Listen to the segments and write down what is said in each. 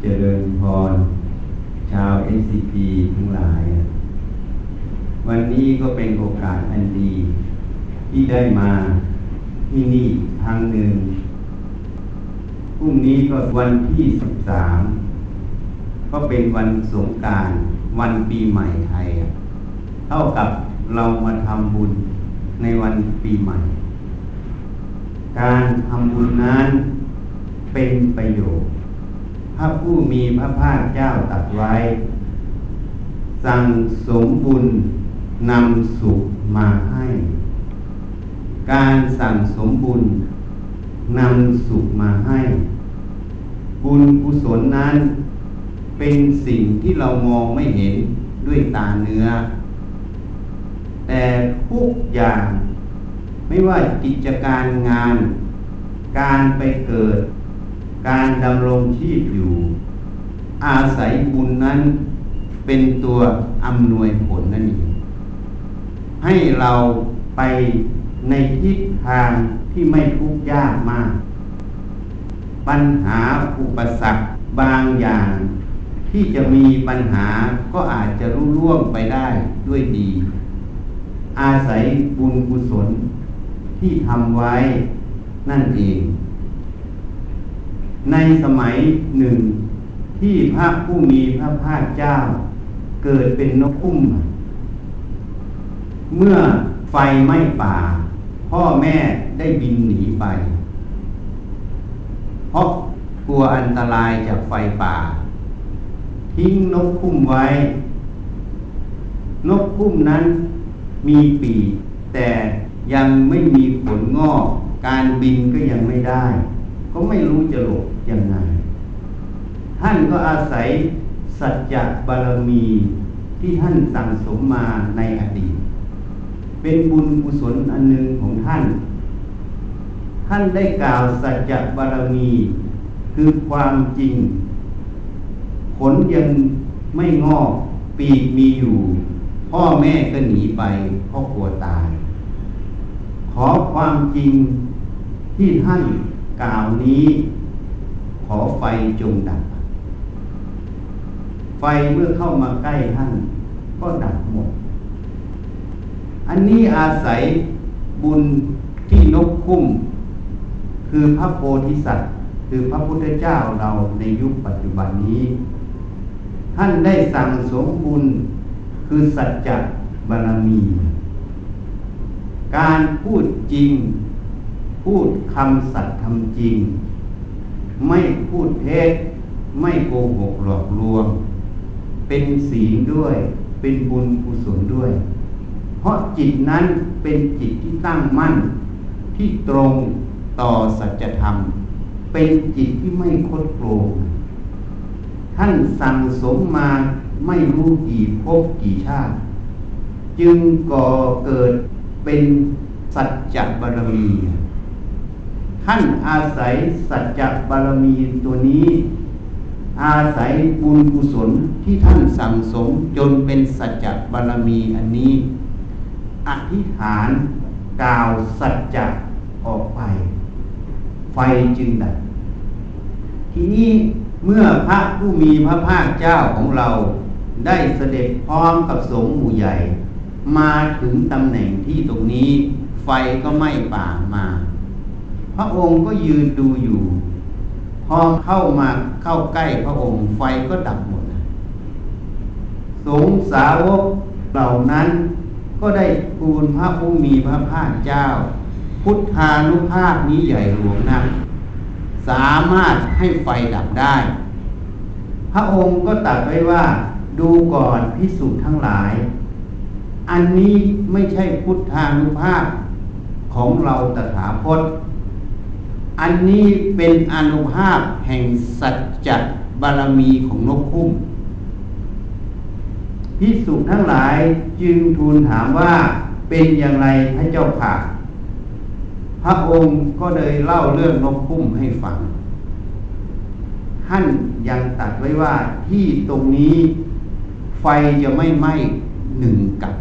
เจริญพร ชาว SCP ทั้งหลาย วันนี้ก็เป็นโอกาสอันดี ที่ได้มาที่นี่ครั้งหนึ่งพรุ่งนี้ก็วันที่ 13 ก็เป็นวันสงการวันปีใหม่ไทย เท่ากับเรามาทำบุญในวันปีใหม่ การทำบุญนั้นเป็นประโยชน์ พระผู้มีพระภาคเจ้าตรัสไว้ สั่งสมบุญนำสุขมาให้ การสั่งสมบุญนำสุขมาให้ บุญกุศลนั้น เป็นสิ่งที่เรามองไม่เห็นด้วยตาเนื้อ แต่ทุกอย่างไม่ว่ากิจการงาน การไปเกิด การดำรงชีพอยู่ อาศัยบุญนั้นเป็นตัวอำนวยผลนั่นเองให้เราไปในทิศทางที่ไม่ทุกข์ยากมาก ปัญหาอุปสรรคบางอย่าง ที่จะมีปัญหาก็อาจจะรุ่ร่วงไปได้ด้วยดี อาศัยบุญกุศลที่ทำไว้นั่นเอง ในสมัยหนึ่ง ที่พระผู้มีพระภาคเจ้า เกิดเป็นนกคุ้ม เมื่อไฟไหม้ป่า พ่อแม่ได้บินหนีไป เพราะกลัวอันตรายจากไฟป่า ทิ้งนกคุ้มไว้ นกคุ้มนั้นมีปีกแต่ยังไม่มีผลงอก การบินก็ยังไม่ได้ ก็ไม่รู้จะหลบ ยังไง ท่านก็อาศัยสัจจะบารมีที่ท่านสั่งสมมาในอดีต เป็นบุญกุศลอันหนึ่งของท่าน ท่านได้กล่าวสัจจะบารมีคือความจริง ผลยังไม่งอกปีกมีอยู่ พ่อแม่ก็หนีไปเพราะกลัวตาย ขอความจริงที่ท่านกล่าวนี้ ขอไฟจงดับ ไฟเมื่อเข้ามาใกล้ท่าน ก็ดับหมด อันนี้อาศัยบุญที่นกคุ้ม คือพระโพธิสัตว์ คือพระพุทธเจ้าเราในยุคปัจจุบันนี้ ท่านได้สั่งสมบุญคือสัจจะบารมี การพูดจริง พูดคำสัตย์ทำจริง ไม่พูดเท็จไม่โกหกหลอกลวง เป็นศีลด้วย เป็นบุญกุศลด้วย เพราะจิตนั้นเป็นจิตที่ตั้งมั่น ที่ตรงต่อสัจธรรม เป็นจิตที่ไม่คดโกงท่านสั่งสมมาไม่รู้กี่ภพกี่ชาติ จึงก่อเกิดเป็นสัจจบารมี ท่านอาศัยสัจจบารมีตัวนี้ อาศัยบุญกุศลที่ท่านสั่งสมจนเป็นสัจจบารมีอันนี้ อธิษฐานกล่าวสัจจะออกไป ไฟจึงดับทีนี้เมื่อพระผู้มีพระภาคเจ้าของเราได้เสด็จพร้อมกับสงฆ์หมู่ใหญ่ มาถึงตำแหน่งที่ตรงนี้ ไฟก็ไม่ป่ามา พระองค์ก็ยืนดูอยู่ พอเข้ามาเข้าใกล้พระองค์ ไฟก็ดับหมด สงสาวกเหล่านั้นก็ได้ทูลพระผู้มีพระภาคเจ้า พุทธานุภาพนี้ใหญ่หลวงนักสามารถให้ไฟดับได้ พระองค์ก็ตัดไว้ว่าดูก่อนพิสุทั้งหลาย อันนี้ไม่ใช่พุทธานุภาพของเราตถาคต อันนี้เป็นอนุภาพแห่งสัจจะบารมีของนกคุ้มพิสุทั้งหลายจึงทูลถามว่าเป็นอย่างไรพระเจ้าค่ะ พระองค์ก็เลยเล่าเรื่องนกคุ้มให้ฟังท่านยังตัดไว้ว่าที่ตรงนี้ ไฟจะไม่ไหม้หนึ่งกับ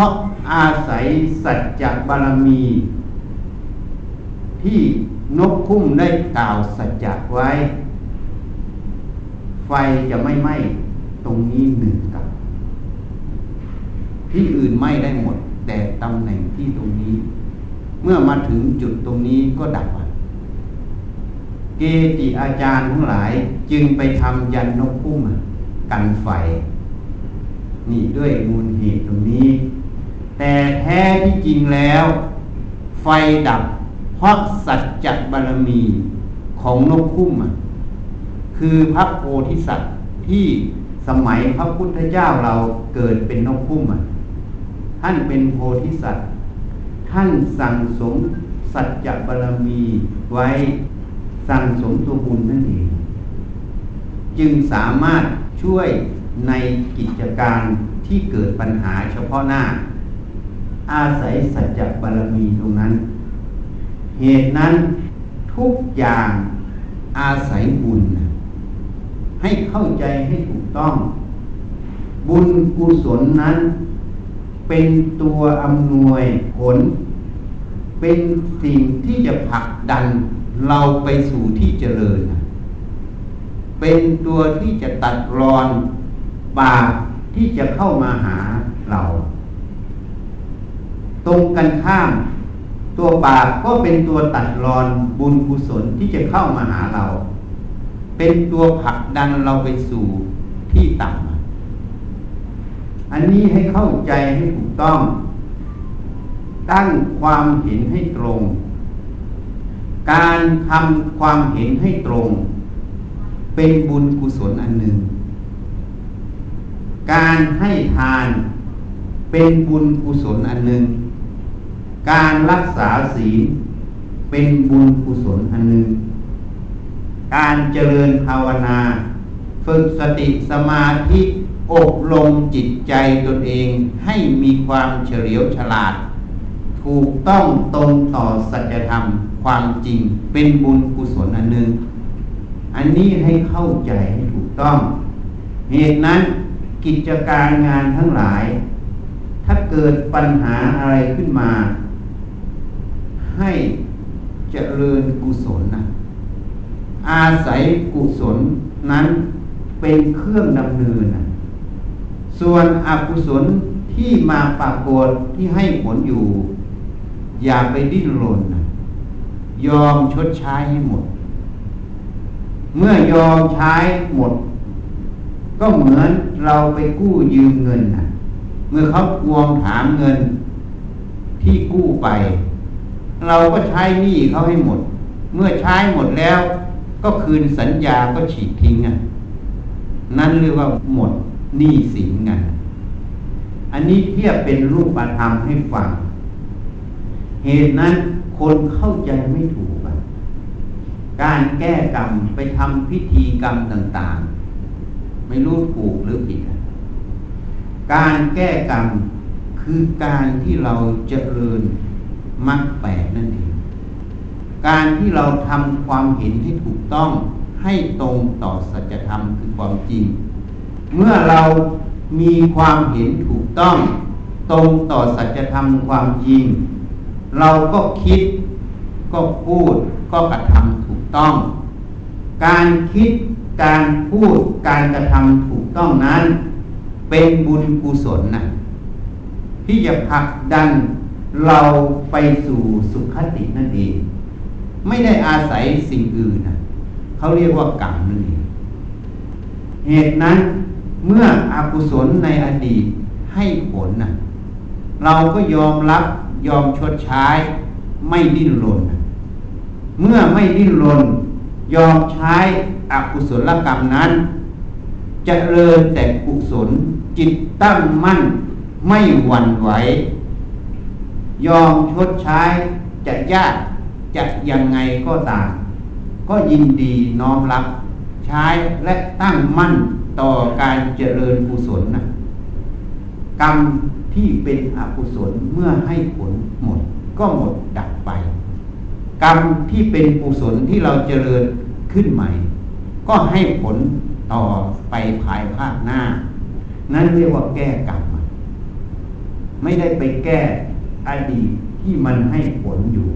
พราะอาศัยสัจจบารมี ที่นกคุ้มได้กล่าวสัจจะไว้ ไฟจะไม่ไหม้ตรงนี้หนึ่งกับ ที่อื่นไหม้ได้หมด แต่ตำแหน่งที่ตรงนี้ เมื่อมาถึงจุดตรงนี้ก็ดับเกจิอาจารย์ทั้งหลายจึงไปทำยันนกพุ่มกันไฟ นี่ด้วยมูลเหตุตรงนี้ แต่แท้ที่จริงแล้ว ไฟดับ เพราะสัจจบารมีของนกคุ้มคือพระโพธิสัตว์ที่สมัยพระพุทธเจ้าเราเกิดเป็นนกคุ้มท่านเป็นโพธิสัตว์ ท่านสั่งสมสัจจบารมีไว้สั่งสมตัวบุญนั่นเอง จึงสามารถช่วยในกิจการที่เกิดปัญหาเฉพาะหน้า อาศัยสัจจบารมีตรงนั้น เหตุนั้นทุกอย่างอาศัยบุญ ให้เข้าใจให้ถูกต้อง บุญกุศลนั้น เป็นตัวอำนวยผล เป็นสิ่งที่จะผลักดันเราไปสู่ที่เจริญ เป็นตัวที่จะตัดรอนบาปที่จะเข้ามาหาเรา ตรงกันข้าม ตัวบาปก็เป็นตัวตัดรอนบุญกุศลที่จะเข้ามาหาเรา เป็นตัวผลักดันเราไปสู่ที่ต่ำอันนี้ให้เข้าใจให้ถูกต้อง ตั้งความเห็นให้ตรง การทำความเห็นให้ตรง เป็นบุญกุศลอันหนึ่ง การให้ทานเป็นบุญกุศลอันหนึ่ง การรักษาศีลเป็นบุญกุศลอันหนึ่ง การเจริญภาวนา ฝึกสติสมาธิอบรมจิตใจตนเองให้มีความเฉลียวฉลาด ถูกต้องตรงต่อสัจธรรมความจริงเป็นบุญกุศลอันหนึ่ง อันนี้ให้เข้าใจให้ถูกต้อง เหตุนั้นกิจการงานทั้งหลาย ถ้าเกิดปัญหาอะไรขึ้นมา ให้เจริญกุศลนะอาศัยกุศลนั้นเป็นเครื่องดำเนินนะส่วนอกุศลที่มาปรากฏที่ให้ผลอยู่ อย่าไปดิ้นรนนะยอมชดใช้ให้หมด เมื่อยอมใช้หมด ก็เหมือนเราไปกู้ยืมเงินนะเมื่อเขาทวงถามเงินที่กู้ไป เราก็ใช้หนี้เขาให้หมด เมื่อใช้หมดแล้ว ก็คืนสัญญาก็ฉีกทิ้งอะนั่นเรียกว่าหมดหนี้สินไงอันนี้เทียบเป็นรูปธรรมให้ฟัง เหตุนั้นคนเข้าใจไม่ถูกการแก้กรรมไปทำพิธีกรรมต่าง ๆ ไม่รู้ถูกหรือผิด การแก้กรรมคือการที่เราเจริญ มรรคแปดนั่นเอง การที่เราทำความเห็นให้ถูกต้องให้ตรงต่อสัจธรรมคือความจริง เมื่อเรามีความเห็นถูกต้อง ตรงต่อสัจธรรมความจริง เราก็คิดก็พูดก็กระทำถูกต้อง การคิดการพูดการกระทำถูกต้องนั้น เป็นบุญกุศลนะที่จะผลักดัน เราไปสู่สุขตินั่นเอง ไม่ได้อาศัยสิ่งอื่นนะเขาเรียกว่ากรรมนั่นเองเหตุนั้นเมื่ออกุศลในอดีตให้ผลนะเราก็ยอมรับยอมชดใช้ไม่ดิ้นรนเมื่อไม่ดิ้นรน ยอมใช้อกุศลกรรมนั้นจเจริญแต่กุศลจิตตั้งมั่นไม่หวั่นไหว ยอมชดใช้จะยากจะยังไงก็ตาม ก็ยินดีน้อมรับ ใช้และตั้งมั่นต่อการเจริญกุศลนะกรรมที่เป็นอกุศลเมื่อให้ผลหมด ก็หมดดับไป กรรมที่เป็นกุศลที่เราเจริญขึ้นใหม่ ก็ให้ผลต่อไปภายภาคหน้า นั่นเรียกว่าแก้กรรม ไม่ได้ไปแก้ อดีตที่มันให้ผลอยู่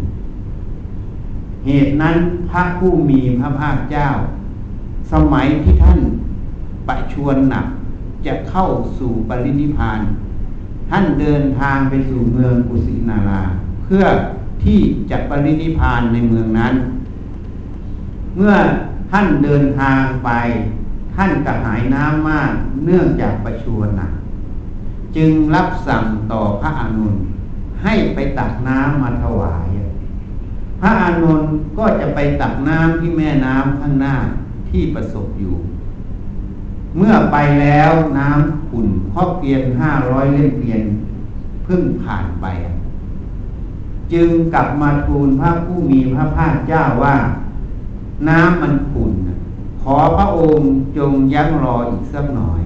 เหตุนั้นพระผู้มีพระภาคเจ้า สมัยที่ท่านประชวนหนักจะเข้าสู่ปรินิพาน ท่านเดินทางไปสู่เมืองกุสินารา เพื่อที่จะปรินิพานในเมืองนั้น เมื่อท่านเดินทางไป ท่านกระหายน้ำมากเนื่องจากประชวนหนัก จึงรับสั่งต่อพระอนุน ให้ไปตักน้ำมาถวาย พระอานนท์ก็จะไปตักน้ำที่แม่น้ำข้างหน้าที่ประสบอยู่ เมื่อไปแล้วน้ำขุ่นเพราะเกวียนห้าร้อยเล่มเกวียนเพิ่งผ่านไป จึงกลับมาทูลพระผู้มีพระภาคเจ้าว่า น้ำมันขุ่นขอพระองค์จงยั้งรออีกสักหน่อย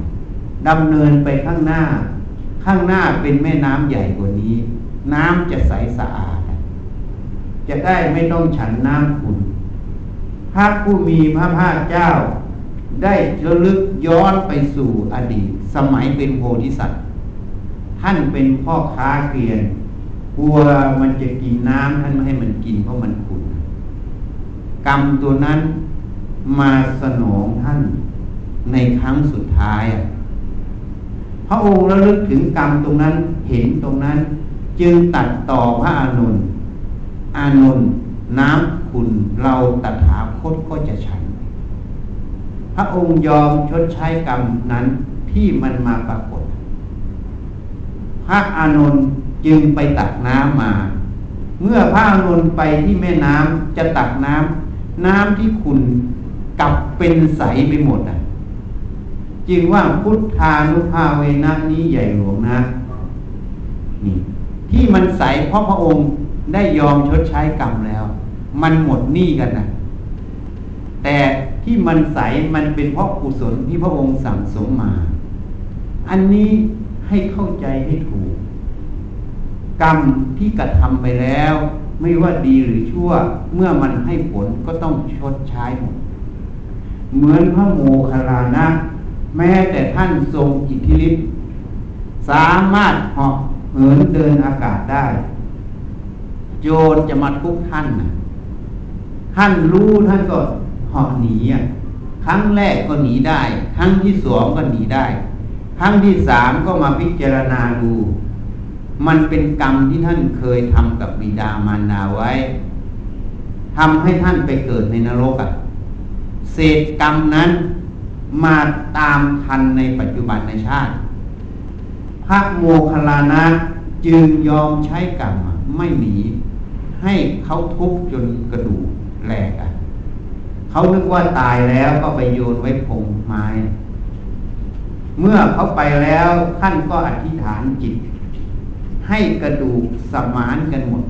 ดำเนินไปข้างหน้า ข้างหน้าเป็นแม่น้ำใหญ่กว่านี้ น้ำจะใสสะอาด จะได้ไม่ต้องฉันน้ำขุ่นพระผู้มีพระภาคเจ้า ได้ระลึกย้อนไปสู่อดีต สมัยเป็นโพธิสัตว์ ท่านเป็นพ่อค้าเกลียนกลัวมันจะกินน้ำท่านไม่ให้มันกินเพราะมันขุ่นกรรมตัวนั้นมาสนองท่านในครั้งสุดท้าย พระองค์ระลึกถึงกรรมตรงนั้นเห็นตรงนั้น จึงตัดต่อพระอานนท์อานนท์น้ำขุนเราตถาคตก็จะฉัน พระองค์ยอมชดใช้กรรมนั้นที่มันมาปรากฏ พระอานนท์จึงไปตักน้ำมา เมื่อพระอานนท์ไปที่แม่น้ำจะตักน้ำน้ำที่ขุนกลับเป็นใสไปหมดอะจึงว่าพุทธานุภาเวนะนี้ใหญ่หลวงนะนี่ ที่มันใสเพราะพระองค์ได้ยอมชดใช้กรรมแล้ว มันหมดหนี้กันนะแต่ที่มันใสมันเป็นเพราะกุศลที่พระองค์สั่งสมมา อันนี้ให้เข้าใจให้ถูก กรรมที่กระทำไปแล้ว ไม่ว่าดีหรือชั่ว เมื่อมันให้ผลก็ต้องชดใช้หมดเหมือนพระโมคคัลลานะ แม้แต่ท่านทรงอิทธิฤทธิ์สามารถเหาะ เหินเดินอากาศได้ โจรจะมาทุกท่านนะท่านรู้ท่านก็หาะหนีอะครั้งแรกก็หนีได้ ครั้งที่สองก็หนีได้ ครั้งที่สามก็มาพิจารณาดู มันเป็นกรรมที่ท่านเคยทำกับบิดามารดาไว้ทำให้ท่านไปเกิดในนรกอะเศษกรรมนั้นมาตามทันในปัจจุบันในชาติ พระโมคคัลลานะจึงยอมใช้กรรมไม่หนี ให้เขาทุบจนกระดูกแหลกอะเขานึกว่าตายแล้วก็ไปโยนไว้พงไม้ เมื่อเขาไปแล้วท่านก็อธิษฐานจิต ให้กระดูกสมานกันหมด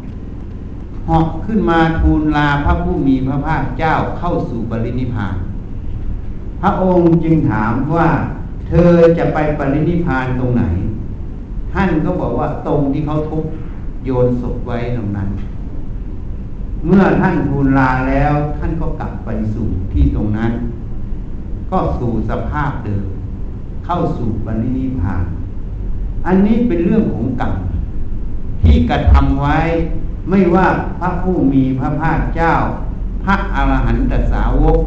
หอกขึ้นมาทูลลาพระผู้มีพระภาคเจ้าเข้าสู่ปรินิพาน พระองค์จึงถามว่า เธอจะไปปรินิพานตรงไหน ท่านก็บอกว่าตรงที่เขาทุบโยนศพไว้ตรงนั้น เมื่อท่านทูลลาแล้วท่านก็กลับไปสู่ที่ตรงนั้น ก็สู่สภาพเดิม เข้าสู่ปรินิพาน อันนี้เป็นเรื่องของกรรมที่กระทำไว้ไม่ว่าพระผู้มีพระภาคเจ้า พระอรหันตสาวก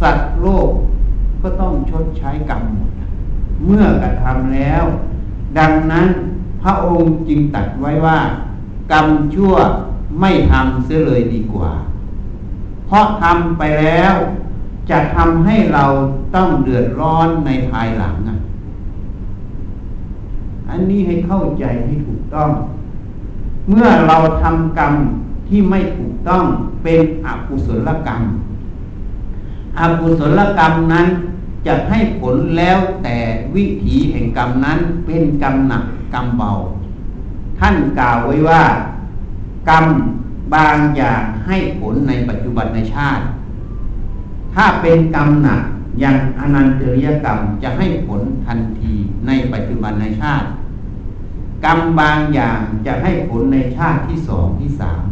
สัตว์โลกก็ต้องชดใช้กรรมหมดเมื่อกระทำแล้ว ดังนั้นพระองค์จึงตัดไว้ว่า กรรมชั่วไม่ทำเสียเลยดีกว่า เพราะทำไปแล้ว จะทำให้เราต้องเดือดร้อนในภายหลังอันนี้ให้เข้าใจให้ถูกต้อง เมื่อเราทำกรรมที่ไม่ถูกต้องเป็นอกุศลกรรม อกุศลกรรมนั้น จะให้ผลแล้วแต่วิถีแห่งกรรมนั้นเป็นกรรมหนักกรรมเบา ท่านกล่าวไว้ว่า กรรมบางอย่างให้ผลในปัจจุบันในชาติ ถ้าเป็นกรรมหนักอย่างอนันตริยกรรมจะให้ผลทันทีในปัจจุบันในชาติ กรรมบางอย่างจะให้ผลในชาติที่สองที่สาม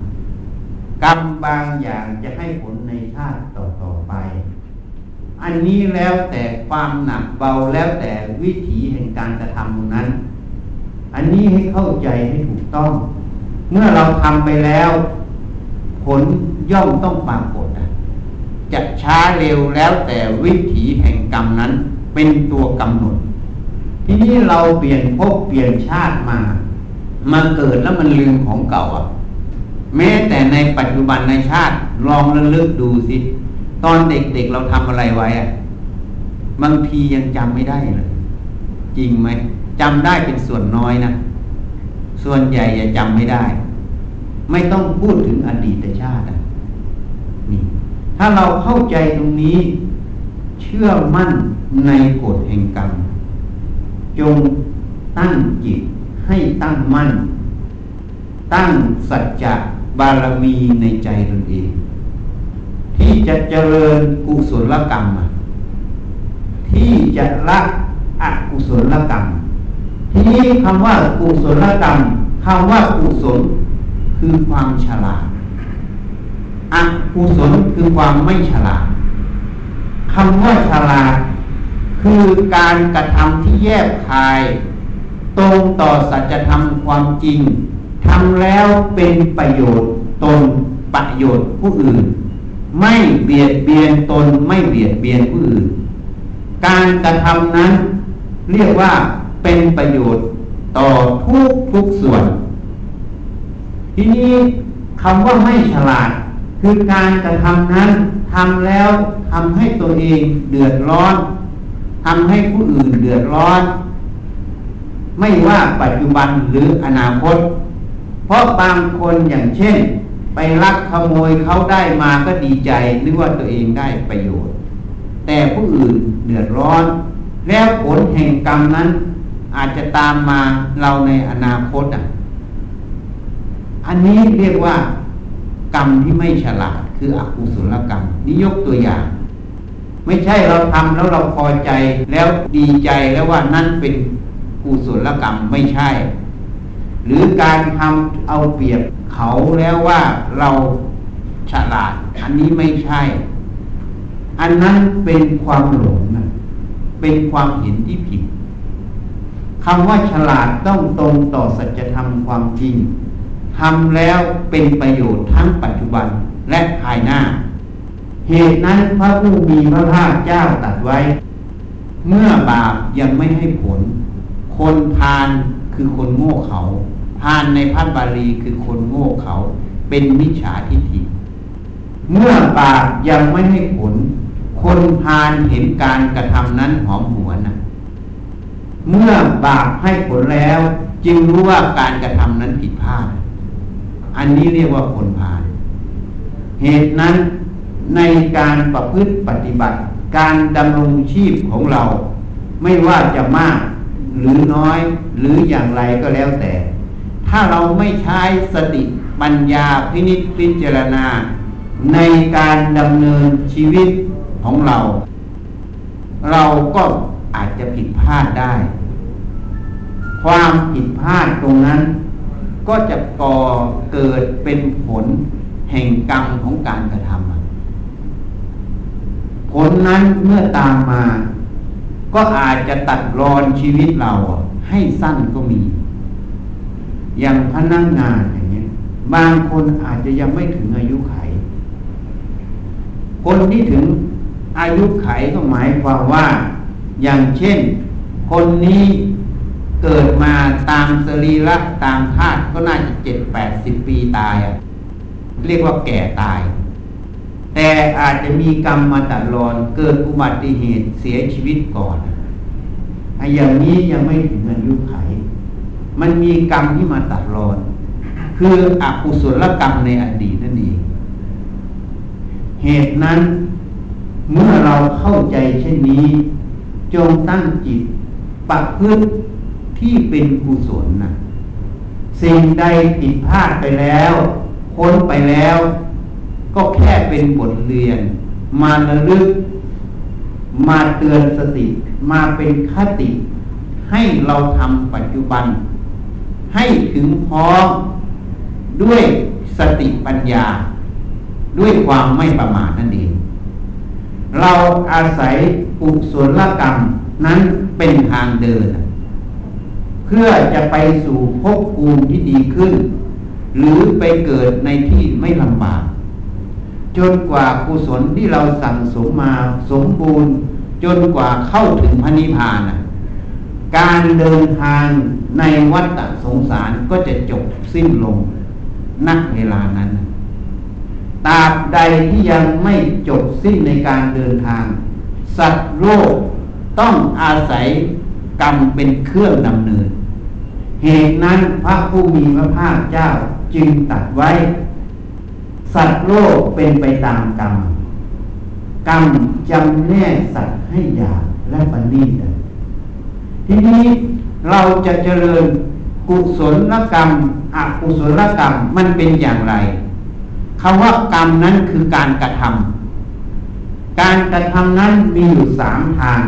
กรรมบางอย่างจะให้ผลในชาติต่อต่อไป อันนี้แล้วแต่ความหนักเบาแล้วแต่วิถีแห่งการกระทำนั้น อันนี้ให้เข้าใจให้ถูกต้อง เมื่อเราทำไปแล้ว ผลย่อมต้องปรากฏจะช้าเร็วแล้วแต่วิถีแห่งกรรมนั้นเป็นตัวกำหนด ทีนี้เราเปลี่ยนภพเปลี่ยนชาติมา มาเกิดแล้วมันลืมของเก่าอะ แม้แต่ในปัจจุบันในชาติลองระลึกดูสิ ตอนเด็กๆเราทำอะไรไว้อะบางทียังจำไม่ได้เลยจริงไหมจำได้เป็นส่วนน้อยนะส่วนใหญ่จะจำไม่ได้ ไม่ต้องพูดถึงอดีตชาตินี่ถ้าเราเข้าใจตรงนี้ เชื่อมั่นในกฎแห่งกรรม จงตั้งจิตให้ตั้งมั่น ตั้งสัจจะบารมีในใจตนเอง ที่จะเจริญกุศลกรรม ที่จะละอกุศลกรรม ทีนี้คำว่ากุศลกรรมคำว่ากุศลคือความฉลาดอกุศลคือความไม่ฉลาดคำว่าฉลาดคือการกระทำที่แยบคาย ตรงต่อสัจธรรมความจริงทำแล้วเป็นประโยชน์ตนประโยชน์ผู้อื่น ไม่เบียดเบียนตนไม่เบียดเบียนผู้อื่น การกระทำนั้นเรียกว่าเป็นประโยชน์ต่อทุกทุกส่วน ทีนี้คำว่าไม่ฉลาด คือการกระทำนั้นทำแล้วทำให้ตัวเองเดือดร้อนทำให้ผู้อื่นเดือดร้อน ไม่ว่าปัจจุบันหรืออนาคต เพราะบางคนอย่างเช่น ไปลักขโมยเขาได้มาก็ดีใจนึกว่าตัวเองได้ประโยชน์ แต่ผู้อื่นเดือดร้อน แล้วผลแห่งกรรมนั้น อาจจะตามมาเราในอนาคตอะ อันนี้เรียกว่ากรรมที่ไม่ฉลาดคืออกุศลกรรมนี่ยกตัวอย่าง ไม่ใช่เราทำแล้วเราพอใจแล้วดีใจแล้วว่านั่นเป็นกุศลกรรมไม่ใช่ หรือการทำเอาเปรียบ เขาแล้วว่าเราฉลาด อันนี้ไม่ใช่ อันนั้นเป็นความหลงนะเป็นความเห็นที่ผิดคำว่าฉลาดต้องตรงต่อสัจธรรมความจริงทำแล้วเป็นประโยชน์ทั้งปัจจุบันและภายหน้า เหตุนั้นพระผู้มีพระภาคเจ้าตรัสไว้ เมื่อบาปยังไม่ให้ผล คนพานคือคนโง่เขา พานในพันบาลีคือคนโง่เขาเป็นมิจฉาทิฏฐิ เมื่อบาปยังไม่ให้ผล คนพานเห็นการกระทำนั้นหอมหวนนะเมื่อบาปให้ผลแล้ว จึงรู้ว่าการกระทำนั้นผิดพลาด อันนี้เรียกว่าคนพาลเหตุนั้นในการประพฤติปฏิบัติ การดำรงชีพของเรา ไม่ว่าจะมากหรือน้อยหรืออย่างไรก็แล้วแต่ ถ้าเราไม่ใช้สติปัญญาพินิจพิจารณา ในการดำเนินชีวิตของเรา เราก็อาจจะผิดพลาดได้ ความผิดพลาดตรงนั้น ก็จะก่อเกิดเป็นผลแห่งกรรมของการกระทำผลนั้นเมื่อตามมา ก็อาจจะตัดรอนชีวิตเราให้สั้นก็มี อย่างพนักงงานอย่างเงี้ยบางคนอาจจะยังไม่ถึงอายุไข คนที่ถึงอายุไขก็หมายความว่า อย่างเช่น คนนี้เกิดมาตามสรีระตามธาตุก็น่าจะเจ็ดแปดสิบปีตายอะเรียกว่าแก่ตาย แต่อาจจะมีกรรมมาตัดรอนเกิดอุบัติเหตุเสียชีวิตก่อนไอ้อย่างนี้ยังไม่ถึงอายุไข มันมีกรรมที่มาตัดรอน คืออกุศลกรรมในอดีตนั่นเองเหตุนั้นเมื่อเราเข้าใจเช่นนี้ จงตั้งจิตปักพื้นที่เป็นกุศลนะสิ่งใดผิดพลาดไปแล้วพ้นไปแล้ว ก็แค่เป็นบทเรียน มาระลึก มาเตือนสติ มาเป็นคติ ให้เราทำปัจจุบัน ให้ถึงพร้อมด้วยสติปัญญา ด้วยความไม่ประมาทนั่นเอง เราอาศัยอุศลกรรมนั้นเป็นทางเดิน เพื่อจะไปสู่ภพภูมิที่ดีขึ้น หรือไปเกิดในที่ไม่ลำบาก จนกว่ากุศลที่เราสั่งสมมาสมบูรณ์ จนกว่าเข้าถึงพระนิพพาน การเดินทางในวัฏสงสารก็จะจบสิ้นลงนักเวลานั้นตราบใดที่ยังไม่จบสิ้นในการเดินทาง สัตว์โลกต้องอาศัยกรรมเป็นเครื่องดำเนิน เหตุนั้นพระผู้มีพระภาคเจ้าจึงตัดไว้ สัตว์โลกเป็นไปตามกรรม กรรมจำแนกสัตว์ให้หยาบและปณีต ทีนี้เราจะเจริญกุศลกรรมอกุศลกรรมมันเป็นอย่างไรคำว่ากรรมนั้นคือการกระทำการกระทำนั้นมีอยู่สามทาง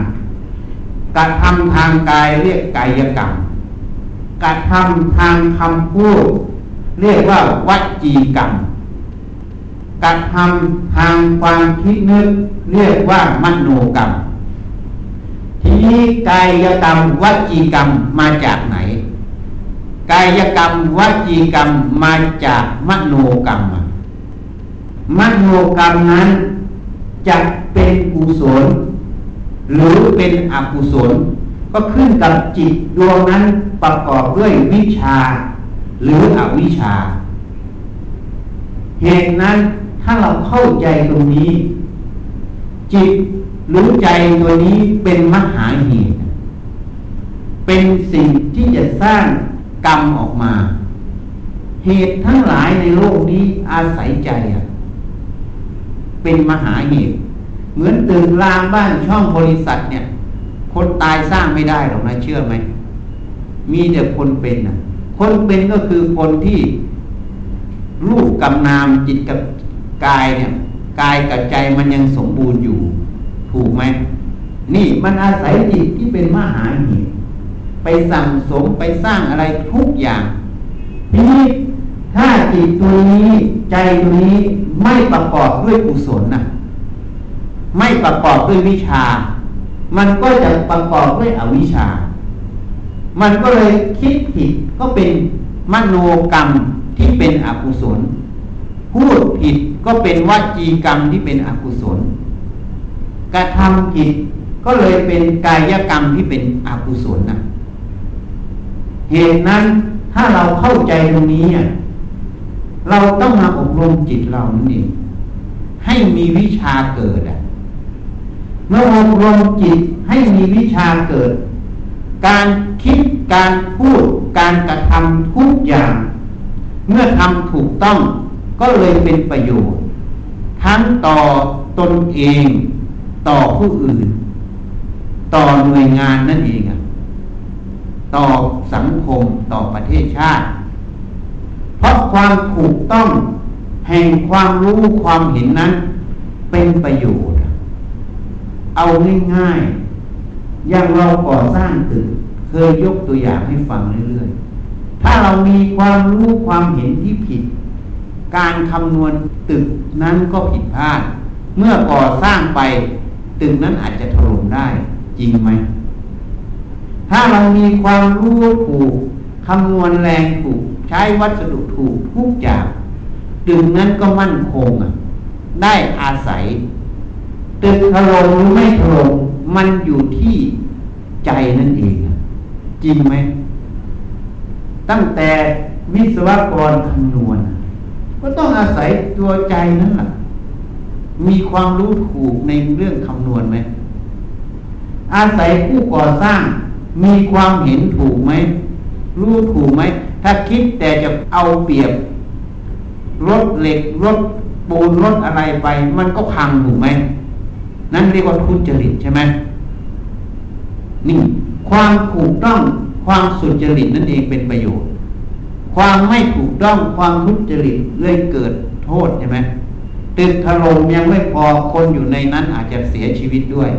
กระทำทางกายเรียกกายกรรม กระทำทางคำพูด เรียกว่าวัจีกรรม กระทำทางความคิดนึกเรียกว่ามโนกรรม ทีนี้กายกรรมวจีกรรมมาจากไหน กายกรรมวจีกรรมมาจากมโนกรรมมโนกรรมนั้นจะเป็นกุศล หรือเป็นอกุศล ก็ขึ้นกับจิตดวงนั้นประกอบด้วยวิชา หรืออวิชาเหตุนั้นถ้าเราเข้าใจตรงนี้ จิต หรือใจตัวนี้เป็นมหาเหตุ เป็นสิ่งที่จะสร้างกรรมออกมา เหตุทั้งหลายในโลกนี้อาศัยใจอะเป็นมหาเหตุ เหมือนตึกรางบ้านช่องบริษัทเนี่ย คนตายสร้างไม่ได้หรอกนะเชื่อไหม มีแต่คนเป็นนะคนเป็นก็คือคนที่รูปกำนามจิตกับกายเนี่ยกายกับใจมันยังสมบูรณ์อยู่ ถูกไหม นี่มันอาศัยจิตที่เป็นมหาเหตุไปสั่งสมไปสร้างอะไรทุกอย่างทีนี้ถ้าจิตตัวนี้ใจตัวนี้ไม่ประกอบด้วยกุศลนะไม่ประกอบด้วยวิชา มันก็จะประกอบด้วยอวิชา มันก็เลยคิดผิดก็เป็นมโนกรรมที่เป็นอกุศล พูดผิดก็เป็นวจีกรรมที่เป็นอกุศล กระทำผิดก็เลยเป็นกายกรรมที่เป็นอกุศลนะเหตุนั้นถ้าเราเข้าใจตรงนี้เราต้องมาอบรมจิตเรานี่นเองให้มีวิชาเกิดอะเมื่ออบรมจิตให้มีวิชาเกิด การคิดการพูด การกระทำทุกอย่าง เมื่อทำถูกต้องก็เลยเป็นประโยชน์ ทั้งต่อตนเอง ต่อผู้อื่น ต่อหน่วยงานนั่นเองต่อสังคมต่อประเทศชาติ เพราะความถูกต้องแห่งความรู้ความเห็นนั้น เป็นประโยชน์ เอาง่ายๆอย่างเราก่อสร้างตึกเคยยกตัวอย่างให้ฟังเรื่อยๆ ถ้าเรามีความรู้ความเห็นที่ผิด การคำนวณตึกนั้นก็ผิดพลาด เมื่อก่อสร้างไป ตึกนั้นอาจจะถล่มได้จริงไหม ถ้าเรามีความรู้ถูกคำนวณแรงถูก ใช้วัสดุถูกทุกอย่างตึกนั้นก็มั่นคงได้อาศัย ตึกถล่มหรือไม่ถล่มมันอยู่ที่ใจนั่นเอง จริงไหม ตั้งแต่วิศวกรคำนวณ ก็ต้องอาศัยตัวใจนั่นแหละ มีความรู้ถูกในเรื่องคำนวณไหม อาศัยผู้ก่อสร้าง มีความเห็นถูกไหม รู้ถูกไหม ถ้าคิดแต่จะเอาเปรียบรถเหล็กรถปูนรถอะไรไป มันก็พังถูกไหม นั่นเรียกว่าทุจริตใช่ไหมนี่ความถูกต้องความสุจริตนั่นเองเป็นประโยชน์ ความไม่ถูกต้องความทุจริตเลยเกิดโทษใช่ไหม ตึกถล่มยังไม่พอคนอยู่ในนั้นอาจจะเสียชีวิตด้วย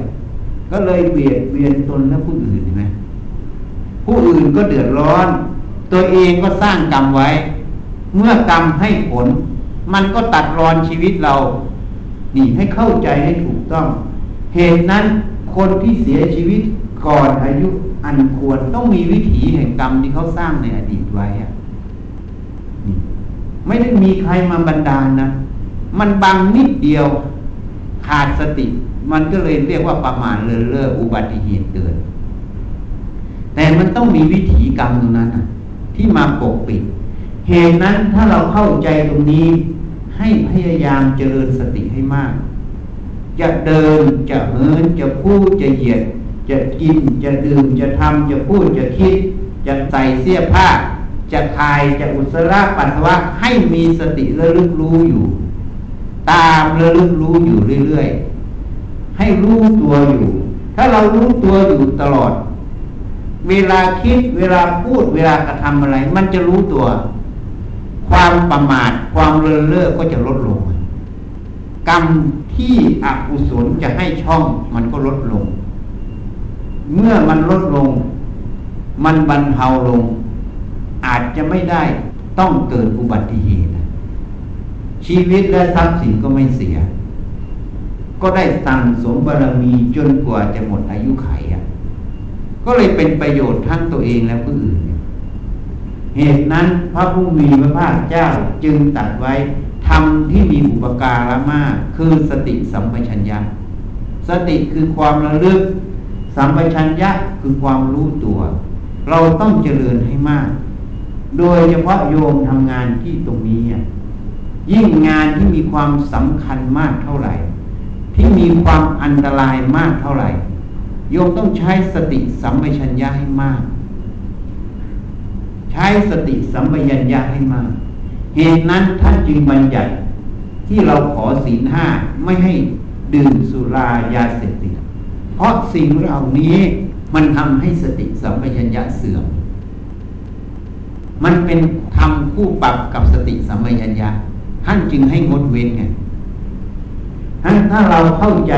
ก็เลยเบียดเบียนตนและผู้อื่นใช่ไหมผู้อื่นก็เดือดร้อน ตัวเองก็สร้างกรรมไว้ เมื่อกรรมให้ผล มันก็ตัดรอนชีวิตเรา นี่ให้เข้าใจให้ถูกต้อง เหตุนั้นคนที่เสียชีวิตก่อนอายุอันควรต้องมีวิถีแห่งกรรมที่เขาสร้างในอดีตไว้อะไม่ได้มีใครมาบันดาลนะ มันบังนิดเดียวขาดสติ มันก็เลยเรียกว่าประมาทเลินเล่ออุบัติเหตุเกิด แต่มันต้องมีวิถีกรรมตรงนั้นที่มาปกปิดเหตุนั้นถ้าเราเข้าใจตรงนี้ ให้พยายามเจริญสติให้มาก จะเดินจะเหินจะพูดจะเหยียด จะกินจะดื่มจะทำจะพูดจะคิด จะใส่เสื้อผ้า จะคายจะอุจจาระปัสสาวะให้มีสติระลึกรู้อยู่ ตามระลึกรู้อยู่เรื่อยๆ ให้รู้ตัวอยู่ ถ้าเรารู้ตัวอยู่ตลอด เวลาคิดเวลาพูดเวลากระทำอะไร มันจะรู้ตัว ความประมาทความเลินเล่อก็จะลดลง กรรมที่อกุศลจะให้ช่องมันก็ลดลง เมื่อมันลดลง มันบรรเทาลง อาจจะไม่ได้ต้องเกิดอุบัติเหตุ ชีวิตและทรัพย์สินก็ไม่เสีย ก็ได้สั่งสมบารมีจนกว่าจะหมดอายุไขอะก็เลยเป็นประโยชน์ทั้งตัวเองและผู้อื่น เหตุนั้นพระผู้มีพระภาคเจ้าจึงตัดไว้ทำที่มีอุปการะมาก คือสติสัมปชัญญะ สติคือความระลึก สัมปชัญญะคือความรู้ตัว เราต้องเจริญให้มาก โดยเฉพาะโยมทำงานที่ตรงนี้ ยิ่งงานที่มีความสำคัญมากเท่าไหร่ ที่มีความอันตรายมากเท่าไหร่ โยมต้องใช้สติสัมปชัญญะให้มาก ใช้สติสัมปชัญญะให้มาก เหตุนั้นท่านจึงบัญญัติที่เราขอศีลห้าไม่ให้ดื่มสุรายาเสพติด เพราะสิ่งเหล่านี้มันทำให้สติสัมปชัญญะเสื่อม มันเป็นทำคู่ปรับกับสติสัมปชัญญะ ท่านจึงให้งดเว้นไงทั้นถ้าเราเข้าใจ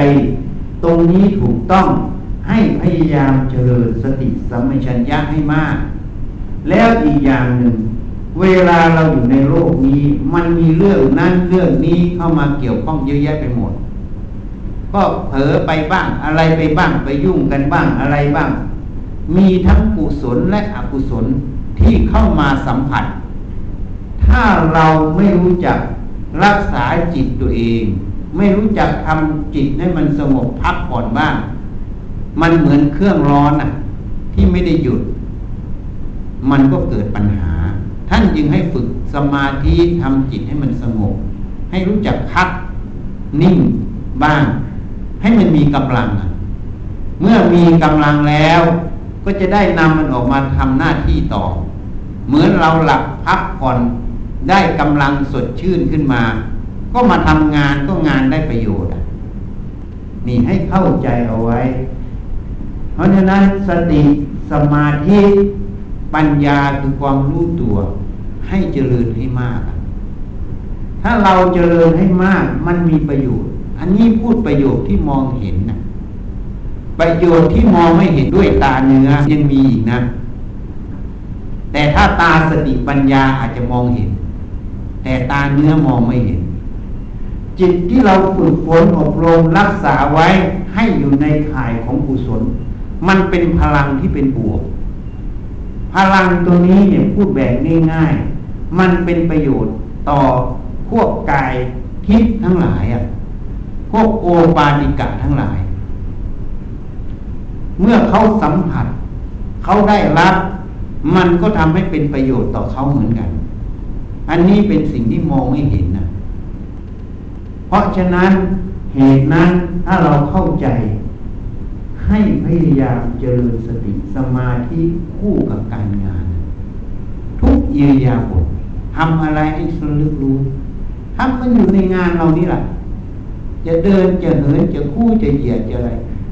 ตรงนี้ถูกต้องให้พยายามเจริญสติสัมปชัญญะให้มาก แล้วอีกอย่างหนึ่ง เวลาเราอยู่ในโลกนี้ มันมีเรื่องนั้นเรื่องนี้เข้ามาเกี่ยวข้องเยอะแยะไปหมด ก็เผลอไปบ้างอะไรไปบ้างไปยุ่งกันบ้างอะไรบ้าง มีทั้งกุศลและอกุศลที่เข้ามาสัมผัส ถ้าเราไม่รู้จักรักษาจิตตัวเอง ไม่รู้จักทำจิตให้มันสงบพักผ่อนบ้าง มันเหมือนเครื่องร้อนอะ ที่ไม่ได้หยุด มันก็เกิดปัญหา ท่านจึงให้ฝึกสมาธิทำจิตให้มันสงบ ให้รู้จักพักนิ่งบ้าง ให้มันมีกำลังเมื่อมีกำลังแล้วก็จะได้นำมันออกมาทำหน้าที่ต่อ เหมือนเราหลับพักผ่อน ได้กำลังสดชื่นขึ้นมา ก็มาทำงานก็งานได้ประโยชน์นี่ให้เข้าใจเอาไว้ เพราะฉะนั้นสติสมาธิปัญญาคือความรู้ตัว ให้เจริญให้มาก ถ้าเราเจริญให้มากมันมีประโยชน์ อันนี้พูดประโยชน์ที่มองเห็นนะประโยชน์ที่มองไม่เห็นด้วยตาเนื้อยังมีอีกนะ แต่ถ้าตาสติปัญญาอาจจะมองเห็น แต่ตาเนื้อมองไม่เห็น จิตที่เราฝึกฝนอบรมรักษาไว้ให้อยู่ในข่ายของกุศล มันเป็นพลังที่เป็นบวก พลังตัวนี้เนี่ยพูดแบบง่ายๆมันเป็นประโยชน์ต่อพวกกายทิพย์ทั้งหลายอะพวกโอปาติกะทั้งหลาย เมื่อเขาสัมผัส เขาได้รับ มันก็ทำให้เป็นประโยชน์ต่อเขาเหมือนกัน อันนี้เป็นสิ่งที่มองไม่เห็นนะเพราะฉะนั้นเหตุนั้นถ้าเราเข้าใจ ให้พยายามเจริญสติสมาธิคู่กับการงาน ทุกเยียยาบททำอะไรให้สลึกรู้ทำมันอยู่ในงานเรานี่แหละจะเดินจะเหินจะคู่จะเหยียดจะอะไร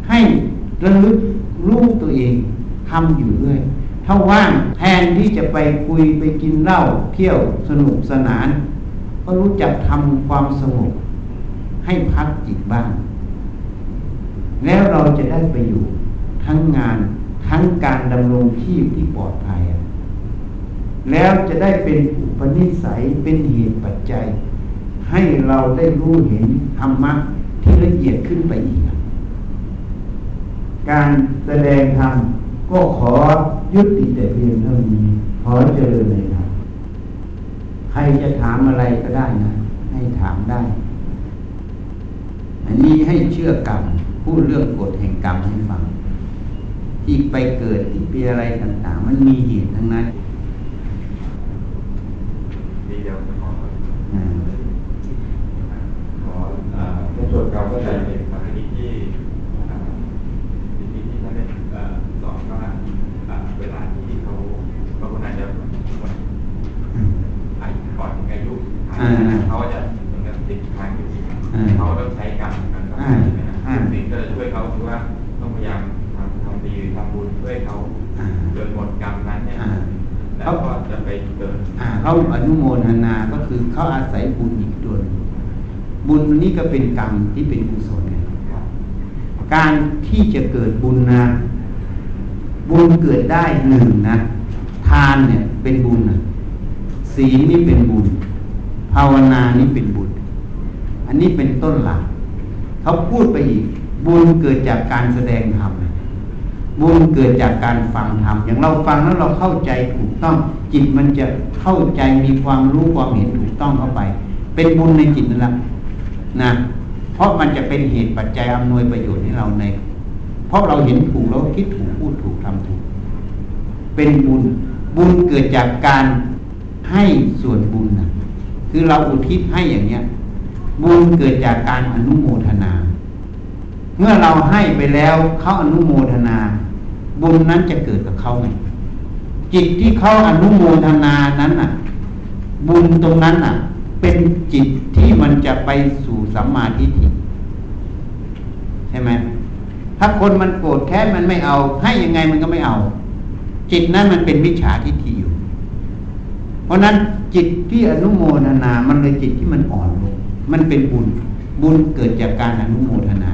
ให้ระลึกรู้ตัวเองทำอยู่เรื่อย ถ้าว่างแทนที่จะไปคุยไปกินเหล้าเที่ยวสนุกสนาน ก็รู้จักทำความสงบให้พักจิตบ้าง แล้วเราจะได้ไปอยู่ทั้งงานทั้งการดำรงชีพที่ปลอดภัย แล้วจะได้เป็นอุปนิสัยเป็นเหตุปัจจัย ให้เราได้รู้เห็นธรรมะที่ละเอียดขึ้นไปอีก การแสดงธรรม ก็ขอยุติแต่เพียงเท่านี้ ขอเจริญเลยครับ ใครจะถามอะไรก็ได้นะ ให้ถามได้ อันนี้ให้เชื่อกรรมพูดเรื่องกฎแห่งกรรมให้ฟัง ที่ไปเกิดที่เป็นอะไรต่างๆ มันมีเหตุทั้งนั้นดีเดียวขออ่าขออ่าในส่วนการเข้าใจในปฏิที่อ่าปฏิที่ท่านได้เอ่อสอนว่าอ่าเวลาที่เขาบางคนอาจจะหมดอายุก่อนถึงอายุ เขาจะเหมือนกับติดค้างอยู่เขาต้องใช้กรรมกันก็ใช่ไหมครับสิ่งก็จะช่วยเขาคือว่าต้องพยายามทำทำดีทำบุญช่วยเขาอ่าจนหมดกรรมนั้นเนี่ยอ่าแล้วก็จะไปเกิดอ่าเขาอนุโมทนาก็คือเขาอาศัยบุญอีกตัวหนึ่งบุญนี้ก็เป็นกรรมที่เป็นกุศลไงครับการที่จะเกิดบุญนะบุญเกิดได้หนึ่งนะ ทานเนี่ยเป็นบุญนะศีลนี่เป็นบุญ ภาวนานี่เป็นบุญ อันนี้เป็นต้นหลักเขาพูดไปอีก บุญเกิดจากการแสดงธรรมบุญเกิดจากการฟังธรรมอย่างเราฟังแล้วเราเข้าใจถูกต้อง จิตมันจะเข้าใจมีความรู้ความเห็นถูกต้องเข้าไป เป็นบุญในจิตนั่นแหละนะเพราะมันจะเป็นเหตุปัจจัยอำนวยประโยชน์ให้เราใน เพราะเราเห็นถูกแล้วคิดถูกพูดถูกทำถูก เป็นบุญบุญเกิดจากการให้ส่วนบุญนะ คือเราอุทิศให้อย่างเนี้ย บุญเกิดจากการอนุโมทนา เมื่อเราให้ไปแล้วเขาอนุโมทนา บุญนั้นจะเกิดกับเขาไงจิตที่เขาอนุโมทนานั้นน่ะ บุญตรงนั้นน่ะ เป็นจิตที่มันจะไปสู่สัมมาทิฏฐิใช่ไหมถ้าคนมันโกรธแค้นมันไม่เอา ให้ยังไงมันก็ไม่เอา จิตนั้นมันเป็นมิจฉาทิฏฐิอยู่ เพราะนั้นจิตที่อนุโมทนา มันเลยจิตที่มันอ่อนลง มันเป็นบุญ บุญเกิดจากการอนุโมทนา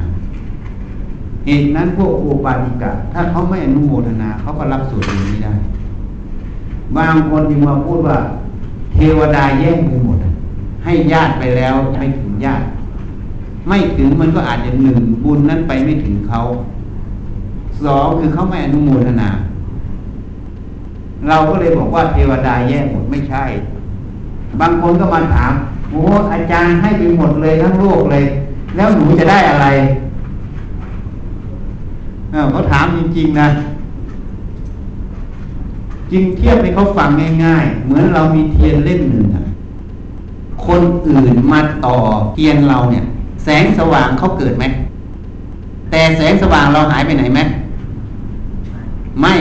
เหตุนั้นพวกโอปาติกะ ถ้าเขาไม่อนุโมทนาเขาก็รับส่วนบุญไม่ได้ บางคนจึงมาพูดว่า เทวดาแย่งไปหมด ให้ญาติไปแล้วให้ถึงญาติ ไม่ถึงมันก็อาจจะหนึ่งบุญนั้นไปไม่ถึงเขา สองคือเขาไม่อนุโมทนา เราก็เลยบอกว่าเทวดาแย่หมดไม่ใช่ บางคนก็มาถามโอ้อาจารย์ให้ไปหมดเลยทั้งโลกเลย แล้วหนูจะได้อะไรเขาถามจริง ๆ นะจริงเทียบให้เขาฟังง่าย ๆ เหมือนเรามีเทียนเล่มหนึ่งคนอื่นมาต่อเทียนเราเนี่ย แสงสว่างเขาเกิดไหมแต่แสงสว่างเราหายไปไหนไหมไม่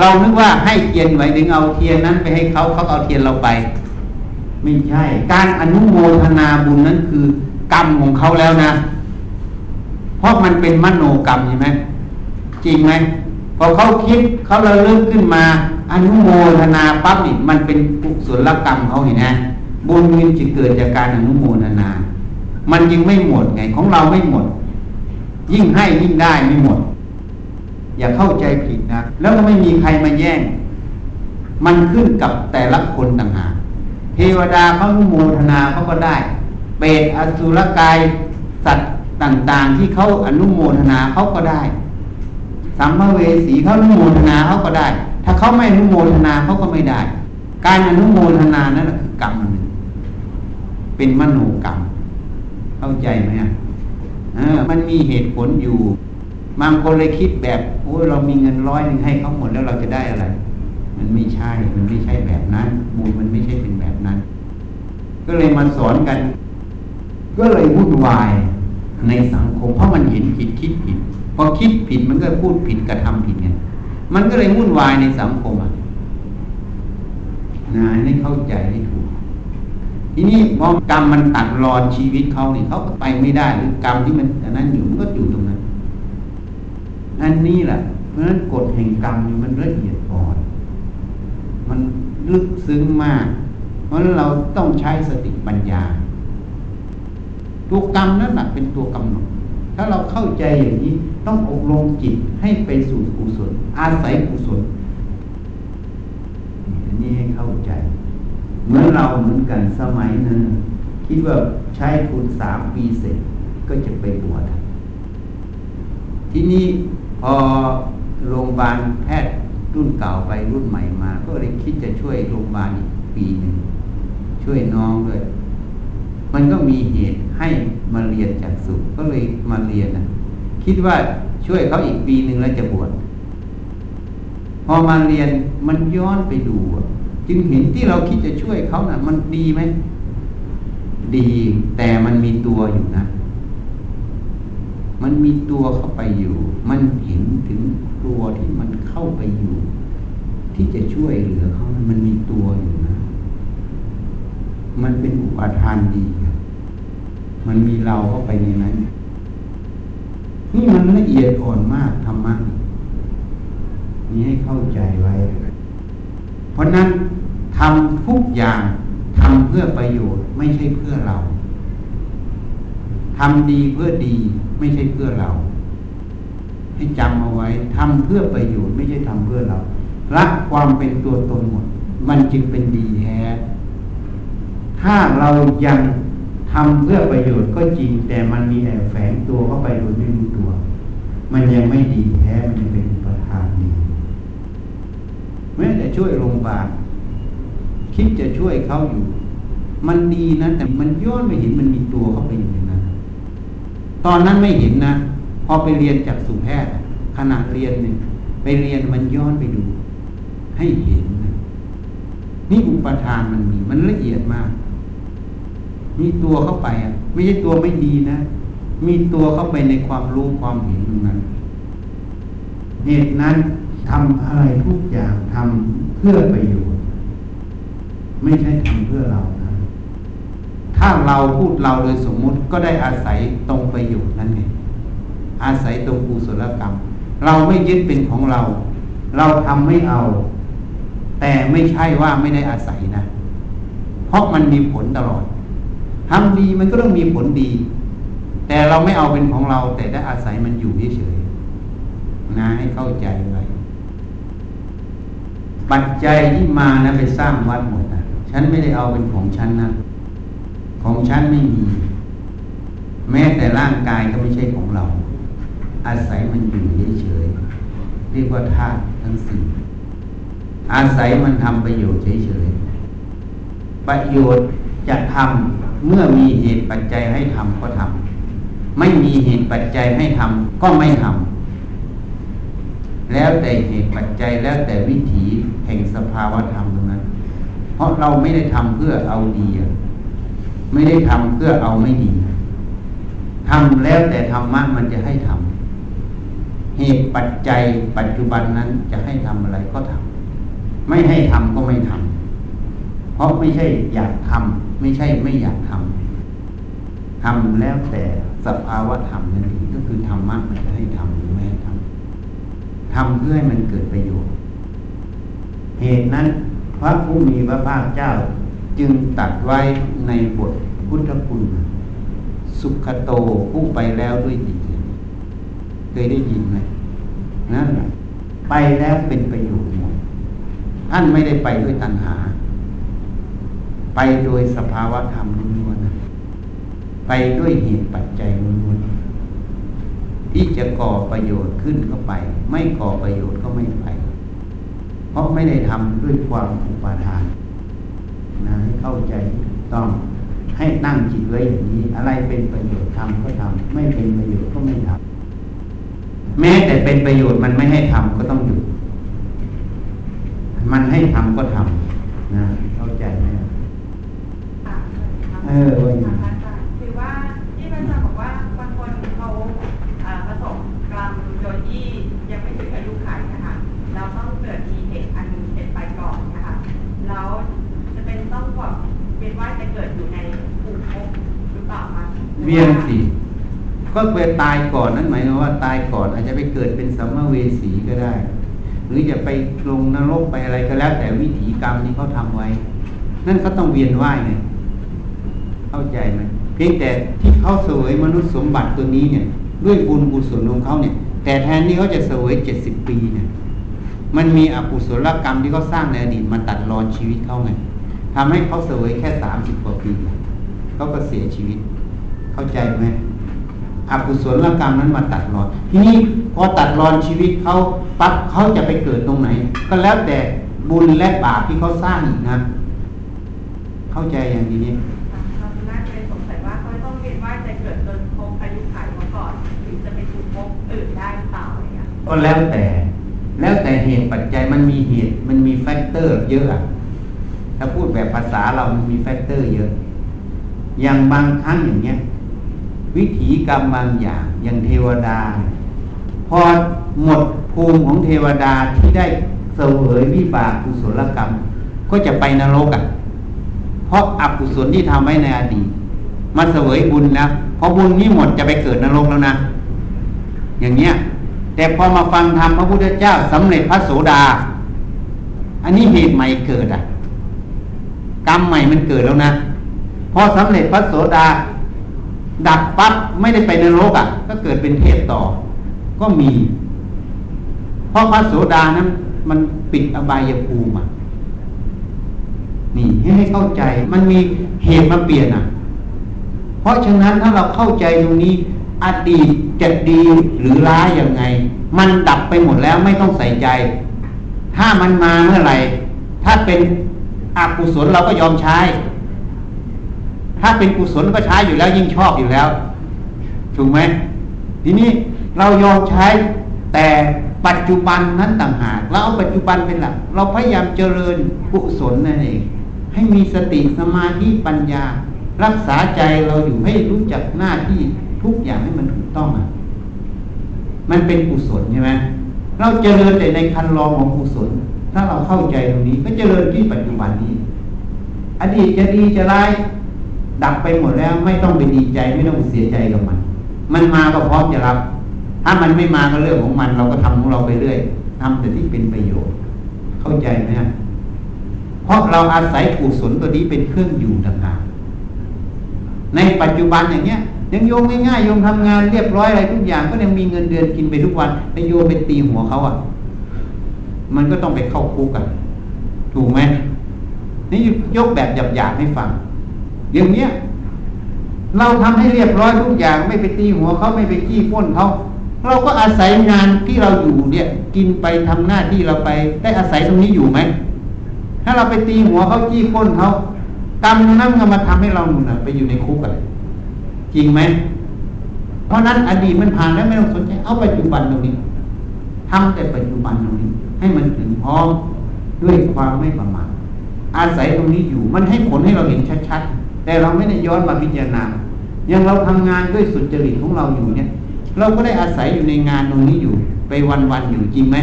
เรานึกว่าให้เทียนไว้ถึงเอาเทียนนั้นไปให้เขาเขาเอาเทียนเราไป ไม่ใช่ การอนุโมทนาบุญนั้นคือกรรมของเขาแล้วนะ เพราะมันเป็นมโนกรรมใช่ไหมจริงไหมพอเขาคิดเขาระลึกขึ้นมาอนุโมทนาปั๊บนี่มันเป็นกุศลกรรมเขาเห็นไหมบุญมันจะเกิดจากการอนุโมทนา มันจึงไม่หมดไงของเราไม่หมด ยิ่งให้ยิ่งได้ไม่หมด อย่าเข้าใจผิดนะ แล้วก็ไม่มีใครมาแย่ง มันขึ้นกับแต่ละคนต่างหากเทวดาเขาอนุโมทนาเขาก็ได้ เปรตอสุรกายสัตว์ต่างๆ ที่เขาอนุโมทนาเขาก็ได้สัมภเวสีเขาอนุโมทนาเขาก็ได้ ถ้าเขาไม่อนุโมทนาเขาก็ไม่ได้ การอนุโมทนานั่นคือกรรมหนึ่งเป็นมโนกรรม เข้าใจไหมอะมันมีเหตุผลอยู่ บางคนเลยคิดแบบโอ้ยเรามีเงินร้อยหนึ่งให้เขาหมดแล้วเราจะได้อะไร มันไม่ใช่ มันไม่ใช่แบบนั้น บุญมันไม่ใช่เป็นแบบนั้น ก็เลยมาสอนกัน ก็เลยวุ่นวายในสังคม เพราะมันเห็นผิดคิดผิด พอคิดผิดมันก็พูดผิดกระทำผิดไงมันก็เลยวุ่นวายในสังคมอะนะให้เข้าใจให้ถูก ทีนี้พอกรรมมันตัดรอนชีวิตเขาเนี่ยเขาก็ไปไม่ได้หรือกรรมที่มันอันนั้นอยู่มันก็อยู่ตรงนั้น อันนี้แหละเพราะฉะนั้นกฎแห่งกรรมนี่มันละเอียดอ่อน มันลึกซึ้งมาก เพราะนั้นเราต้องใช้สติปัญญา ตัวกรรมนั่นแหละเป็นตัวกำหนด ถ้าเราเข้าใจอย่างนี้ต้องอบรมจิตให้ไปสู่กุศล อาศัยกุศลอันนี้ให้เข้าใจ เหมือนเราเหมือนกันสมัยหนึ่งคิดว่าใช้ทุนสามปีเสร็จก็จะไปบวชทีนี้ พอโรงพยาบาลแพทย์รุ่นเก่าไปรุ่นใหม่มา ก็เลยคิดจะช่วยโรงพยาบาลอีกปีหนึ่งช่วยน้องด้วย มันก็มีเหตุให้มาเรียนจากสุก็เลยมาเรียนนะคิดว่าช่วยเขาอีกปีหนึ่งแล้วจะบวชพอมาเรียนมันย้อนไปดูจึงเห็นที่เราคิดจะช่วยเขานะ่ะ มันดีไหมดีแต่มันมีตัวอยู่นะ มันมีตัวเข้าไปอยู่ มันเห็นถึงตัวที่มันเข้าไปอยู่ ที่จะช่วยเหลือเขามันมีตัวอยู่นะ มันเป็นอุปทานดีมันมีเราเข้าไปในนั้น นี่มันละเอียดอ่อนมากธรรมะนี่ให้เข้าใจไว้ เพราะนั้นทำทุกอย่างทำเพื่อประโยชน์ไม่ใช่เพื่อเราทำดีเพื่อดี ไม่ใช่เพื่อเรา ให้จำเอาไว้ทำเพื่อประโยชน์ไม่ใช่ทำเพื่อเราละความเป็นตัวตนหมด มันจึงเป็นดีแท้ ถ้าเรายังทำเพื่อประโยชน์ก็จริง แต่มันมีแอบแฝงตัวเข้าไปโดยไม่รู้ตัว มันยังไม่ดีแท้ มันยังเป็นประธานดีแม้แต่ช่วยโรงพยาบาลคิดจะช่วยเขาอยู่ มันดีนะ แต่มันย้อนไปเห็นมันมีตัวเข้าไปอยู่ ตอนนั้นไม่เห็นนะ พอไปเรียนจากสุแพทย์ขณะเรียนเนี่ยไปเรียนมันย้อนไปดู ให้เห็นนะนี่อุปทานมันมี มันละเอียดมาก มีตัวเข้าไปอะ ไม่ใช่ตัวไม่ดีนะ มีตัวเข้าไปในความรู้ความเห็นตรงนั้นเหตุนั้นทำอะไรทุกอย่างทำเพื่อประโยชน์ ไม่ใช่ทำเพื่อเรานะ ถ้าเราพูดเราโดยสมมุติก็ได้อาศัยตรงประโยชน์นั่นไงอาศัยตรงกุศลกรรม เราไม่ยึดเป็นของเรา เราทำไม่เอา แต่ไม่ใช่ว่าไม่ได้อาศัยนะ เพราะมันมีผลตลอดทำดีมันก็ต้องมีผลดี แต่เราไม่เอาเป็นของเรา แต่ได้อาศัยมันอยู่เฉยๆนะให้เข้าใจไว้ปัจจัยที่มานะไปสร้างวัดหมดนะฉันไม่ได้เอาเป็นของฉันนะ ของฉันไม่มี แม้แต่ร่างกายก็ไม่ใช่ของเรา อาศัยมันอยู่เฉยๆเรียกว่าธาตุทั้งสี่อาศัยมันทำประโยชน์เฉยๆประโยชน์จะทำเมื่อมีเหตุปัจจัยให้ทำก็ทำไม่มีเหตุปัจจัยให้ทำก็ไม่ทำแล้วแต่เหตุปัจจัยแล้วแต่วิถีแห่งสภาวธรรมตรงนั้น เพราะเราไม่ได้ทำเพื่อเอาดี ไม่ได้ทำเพื่อเอาไม่ดีทำแล้วแต่ธรรมะมันจะให้ทำเหตุปัจจัยปัจจุบันนั้นจะให้ทำอะไรก็ทำไม่ให้ทำก็ไม่ทำเพราะไม่ใช่อยากทำไม่ใช่ไม่อยากทำทำแล้วแต่สภาวะธรรมนั่นเองก็คือธรรมะมันจะให้ทำหรือไม่ให้ทำทำเพื่อให้มันเกิดประโยชน์ เหตุนั้นพระผู้มีพระภาคเจ้า จึงตัดไว้ในบทพุทธคุณ สุขโตผู้ไปแล้วด้วยดีเคยได้ยินไหมนั่นแหละไปแล้วเป็นประโยชน์หมดท่านไม่ได้ไปด้วยตัณหา ไปโดยสภาวะธรรมล้วนๆไปด้วยเหตุปัจจัยล้วนๆที่จะก่อประโยชน์ขึ้นก็ไป ไม่ก่อประโยชน์ก็ไม่ไป เพราะไม่ได้ทำด้วยความอุปาทาน นะให้เข้าใจถูกต้อง ให้ตั้งจิตไว้อย่างนี้ อะไรเป็นประโยชน์ทำก็ทำไม่เป็นประโยชน์ก็ไม่ทำแม้แต่เป็นประโยชน์มันไม่ให้ทำก็ต้องหยุดมันให้ทำก็ทำนะเข้าใจไหมเออว่าอย่างนี้ คือว่าที่พระอาจารย์บอกว่าบางคนเขาประสบกรรมโดยที่ยังไม่ถึงอายุขัยนะคะเราต้องเกิดมีเหตุอันเป็นไปก่อนนะคะแล้วจะเป็นต้องแบบเวียนว่ายจะเกิดอยู่ในภูมิภพหรือเปล่าคะ เวียนสิก็ไปตายก่อนนั่นหมายความว่าตายก่อนอาจจะไปเกิดเป็นสัมมาเวสีก็ได้ หรือจะไปลงนรกไปอะไรก็แล้ว แต่วิถีกรรมที่เขาทำไว้ นั่นเขาต้องเวียนว่ายไงเข้าใจไหมเพียงแต่ที่เขาเสวยมนุษย์สมบัติตัวนี้เนี่ย ด้วยบุญกุศลของเขาเนี่ย แต่แทนที่เขาจะเสวยเจ็ดสิบปีเนี่ย มันมีอกุศลกรรมที่เขาสร้างในอดีตมาตัดรอนชีวิตเขาไงทำให้เขาเสวยแค่สามสิบกว่าปีเขาก็เสียชีวิต เข้าใจไหมอกุศลกรรมนั้นมาตัดรอน ทีนี้พอตัดรอนชีวิตเขาปั๊บเขาจะไปเกิดตรงไหน ก็แล้วแต่บุญและบาปที่เขาสร้างอีกนะ เข้าใจอย่างนี้นี่ก็แล้วแต่ แล้วแต่เหตุปัจจัยมันมีเหตุ มันมี factor เยอะถ้าพูดแบบภาษาเรามันมี factor เยอะ อย่างบางครั้งอย่างเงี้ย วิถีกรรมบางอย่างอย่างเทวดา พอหมดภูมิของเทวดาที่ได้เสวยวิบากกุศลกรรม ก็จะไปนรกอะ เพราะอกุศลที่ทำไว้ในอดีตมาเสวยบุญนะพอบุญนี้หมดจะไปเกิดนรกแล้วนะ อย่างเงี้ย แต่พอมาฟังธรรมพระพุทธเจ้าสำเร็จพระโสดา อันนี้เหตุใหม่เกิดอะ กรรมใหม่มันเกิดแล้วนะพอสำเร็จพระโสดา ดับปั๊บไม่ได้ไปนรกอะ ก็เกิดเป็นเทพต่อ ก็มี เพราะพระโสดานั้น มันปิดอบายภูมิอะนี่ให้เข้าใจมันมีเหตุมาเปลี่ยนอะ เพราะฉะนั้นถ้าเราเข้าใจตรงนี้อดีตจะดีหรือร้ายยังไง มันดับไปหมดแล้วไม่ต้องใส่ใจ ถ้ามันมาเมื่อไหร่ ถ้าเป็นอกุศลเราก็ยอมใช้ ถ้าเป็นกุศลก็ใช้อยู่แล้วยิ่งชอบอยู่แล้ว ถูกไหมทีนี้เรายอมใช้แต่ปัจจุบันนั้นต่างหากเราเอาปัจจุบันเป็นหลักเราพยายามเจริญกุศลนั่นเองให้มีสติสมาธิปัญญา รักษาใจเราอยู่ให้รู้จักหน้าที่ทุกอย่างให้มันถูกต้องอะมันเป็นกุศลใช่ไหมเราเจริญแต่ในคันลองของกุศล ถ้าเราเข้าใจตรงนี้ ก็เจริญที่ปัจจุบันนี้ อดีตจะดีจะร้าย ดับไปหมดแล้วไม่ต้องไปดีใจไม่ต้องเสียใจกับมัน มันมาก็พร้อมจะรับ ถ้ามันไม่มาก็เรื่องของมัน เราก็ทำของเราไปเรื่อยทำแต่ที่เป็นประโยชน์ เข้าใจไหมเพราะเราอาศัยกุศลตัวนี้เป็นเครื่องอยู่ต่างหากในปัจจุบันอย่างเงี้ยยังโยมง่ายๆโยมทำงานเรียบร้อยอะไรทุกอย่างก็ยังมีเงินเดือนกินไปทุกวันแต่โยมไปตีหัวเขาอะ มันก็ต้องไปเข้าคุกกันถูกไหมนี่ยกแบบหยาบๆให้ฟัง อย่างเนี้ยเราทำให้เรียบร้อยทุกอย่างไม่ไปตีหัวเขาไม่ไปจี้ป้นเขาเราก็อาศัยงานที่เราอยู่เนี่ย กินไปทำหน้าที่เราไป ได้อาศัยตรงนี้อยู่ไหมถ้าเราไปตีหัวเขาจี้ป้นเขากรรมนั่นก็มาทำให้เราหนุนไปอยู่ในคุกอะไรจริงไหมเพราะนั้นอดีตมันผ่านแล้วไม่ต้องสนใจเอาปัจจุบันตรงนี้ทำแต่ปัจจุบันตรงนี้ ให้มันถึงพร้อมด้วยความไม่ประมาทอาศัยตรงนี้อยู่ มันให้ผลให้เราเห็นชัดๆ แต่เราไม่ได้ย้อนมาพิจารณายังเราทำงานด้วยสุจริตของเราอยู่เนี่ย เราก็ได้อาศัยอยู่ในงานตรงนี้อยู่ ไปวันๆอยู่จริงไหม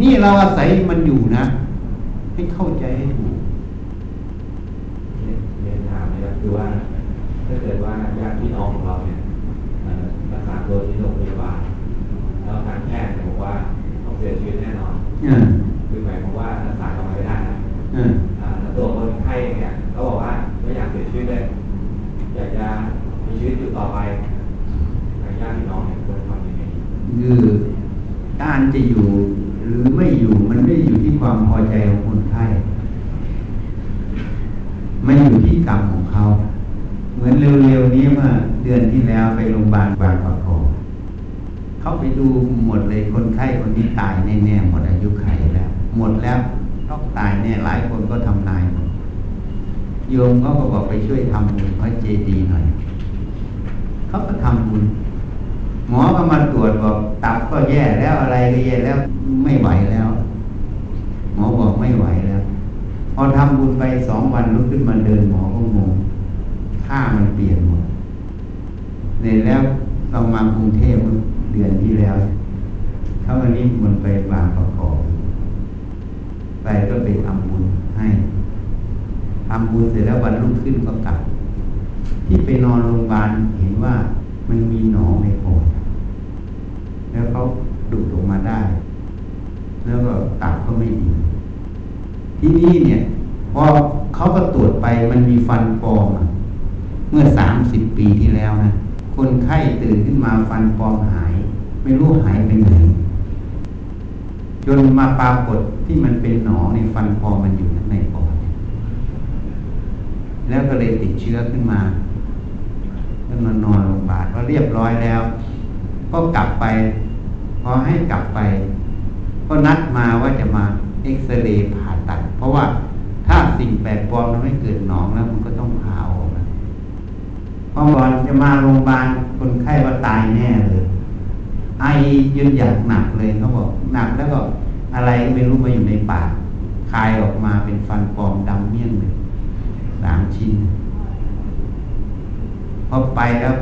นี่เราอาศัยมันอยู่นะ ให้เข้าใจให้ถูกเรียนถามนะครับคือว่าถ้าเกิดว่าญาติพี่น้องของเราเนี่ยเอ่อรักษาตัวที่โรงพยาบาลแล้วทางแพทย์เนี่ยบอกว่าต้องเสียชีวิตแน่นอนอ่าคือหมายความว่ารักษาต่อไปไม่ได้นะ อยากเสียชีวิตเลยอยากจะมีชีวิตอยู่ต่อไปทางญาติพี่น้องเนี่ยควรทำยังไงคือการจะอยู่หรือไม่อยู่มันไม่ได้อยู่ที่ความพอใจของคนไข้มันอยู่ที่กรรมของเขา เหมือนเร็วๆนี้เมื่อเดือนที่แล้วไปโรงพยาบาลบางประกอบเขาไปดูหมดเลยคนไข้คนนี้ตายแน่ๆหมดอายุไขแล้ว หมดแล้วต้องตายแน่หลายคนก็ทำนายหมด โยมเขาก็บอกไปช่วยทำบุญพระเจดีหน่อยเขาก็ทำบุญหมอก็มาตรวจบอกตับก็แย่แล้วอะไรก็แย่แล้วไม่ไหวแล้ว หมอบอกไม่ไหวแล้ว พอทำบุญไปสองวันลุกขึ้นมาเดินหมอก็งงค่ามันเปลี่ยนหมดเนี่ยแล้วเรามากรุงเทพเมื่อเดือนที่แล้วเขาวันนี้มันไปบางประกอบ ไปก็ไปทำบุญให้ทำบุญเสร็จแล้ววันรุ่งขึ้นก็กลับ ที่ไปนอนโรงพยาบาล เห็นว่ามันมีหนองในปอดแล้วเขาดูดออกมาได้ แล้วก็ตับก็ไม่ดี ที่นี่เนี่ยพอเขาก็ตรวจไปมันมีฟันปลอมเมื่อสามสิบปีที่แล้วนะคนไข้ตื่นขึ้นมาฟันปลอมหาย ไม่รู้หายไปไหนจนมาปรากฏที่มันเป็นหนองในฟันปลอมมันอยู่ในปอดแล้วก็เลยติดเชื้อขึ้นมา แล้วมานอนโรงพยาบาลพอเรียบร้อยแล้ว ก็กลับไปพอให้กลับไป ก็นัดมาว่าจะมาเอ็กซเรย์ผ่าตัด เพราะว่าถ้าสิ่งแปลกปลอมมันไม่เกิดหนองแล้ว มันก็ต้องผ่าออกนะพอก่อนจะมาโรงพยาบาลคนไข้ว่าตายแน่เลยไอจนอยากหนักเลยเขาบอกหนักแล้วก็อะไรไม่รู้มาอยู่ในปากคายออกมาเป็นฟันปลอมดำเมี่ยงเลยสามชิ้น พอไปแล้ว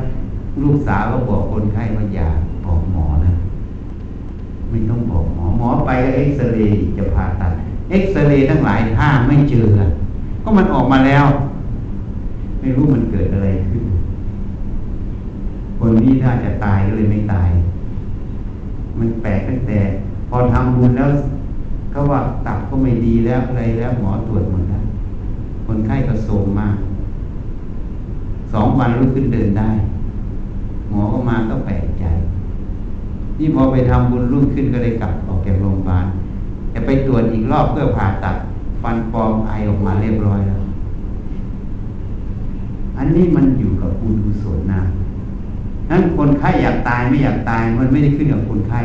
ลูกสาวก็บอกคนไข้ว่าอย่าบอกหมอนะไม่ต้องบอกหมอหมอไปเอ็กซเรย์จะผ่าตัดเอ็กซเรย์ทั้งหลายถ้าไม่เจอก็มันออกมาแล้ว ไม่รู้มันเกิดอะไรขึ้น คนนี้น่าจะตายก็เลยไม่ตาย มันแปลกตั้งแต่ พอทำบุญแล้วก็ว่าตับก็ไม่ดีแล้วอะไรแล้วหมอตรวจหมดแล้วคนไข้ก็โทรมมาก สองวันลุกขึ้นเดินได้ หมอก็มาก็แปลกใจ นี่พอไปทำบุญรุ่งขึ้นก็เลยกลับออกจากโรงพยาบาลจะไปตรวจอีกรอบเพื่อผ่าตัด ฟันปลอมไอออกมาเรียบร้อยแล้ว อันนี้มันอยู่กับบุญกุศลนะนั้นคนไข้อยากตายไม่อยากตาย มันไม่ได้ขึ้นกับคนไข้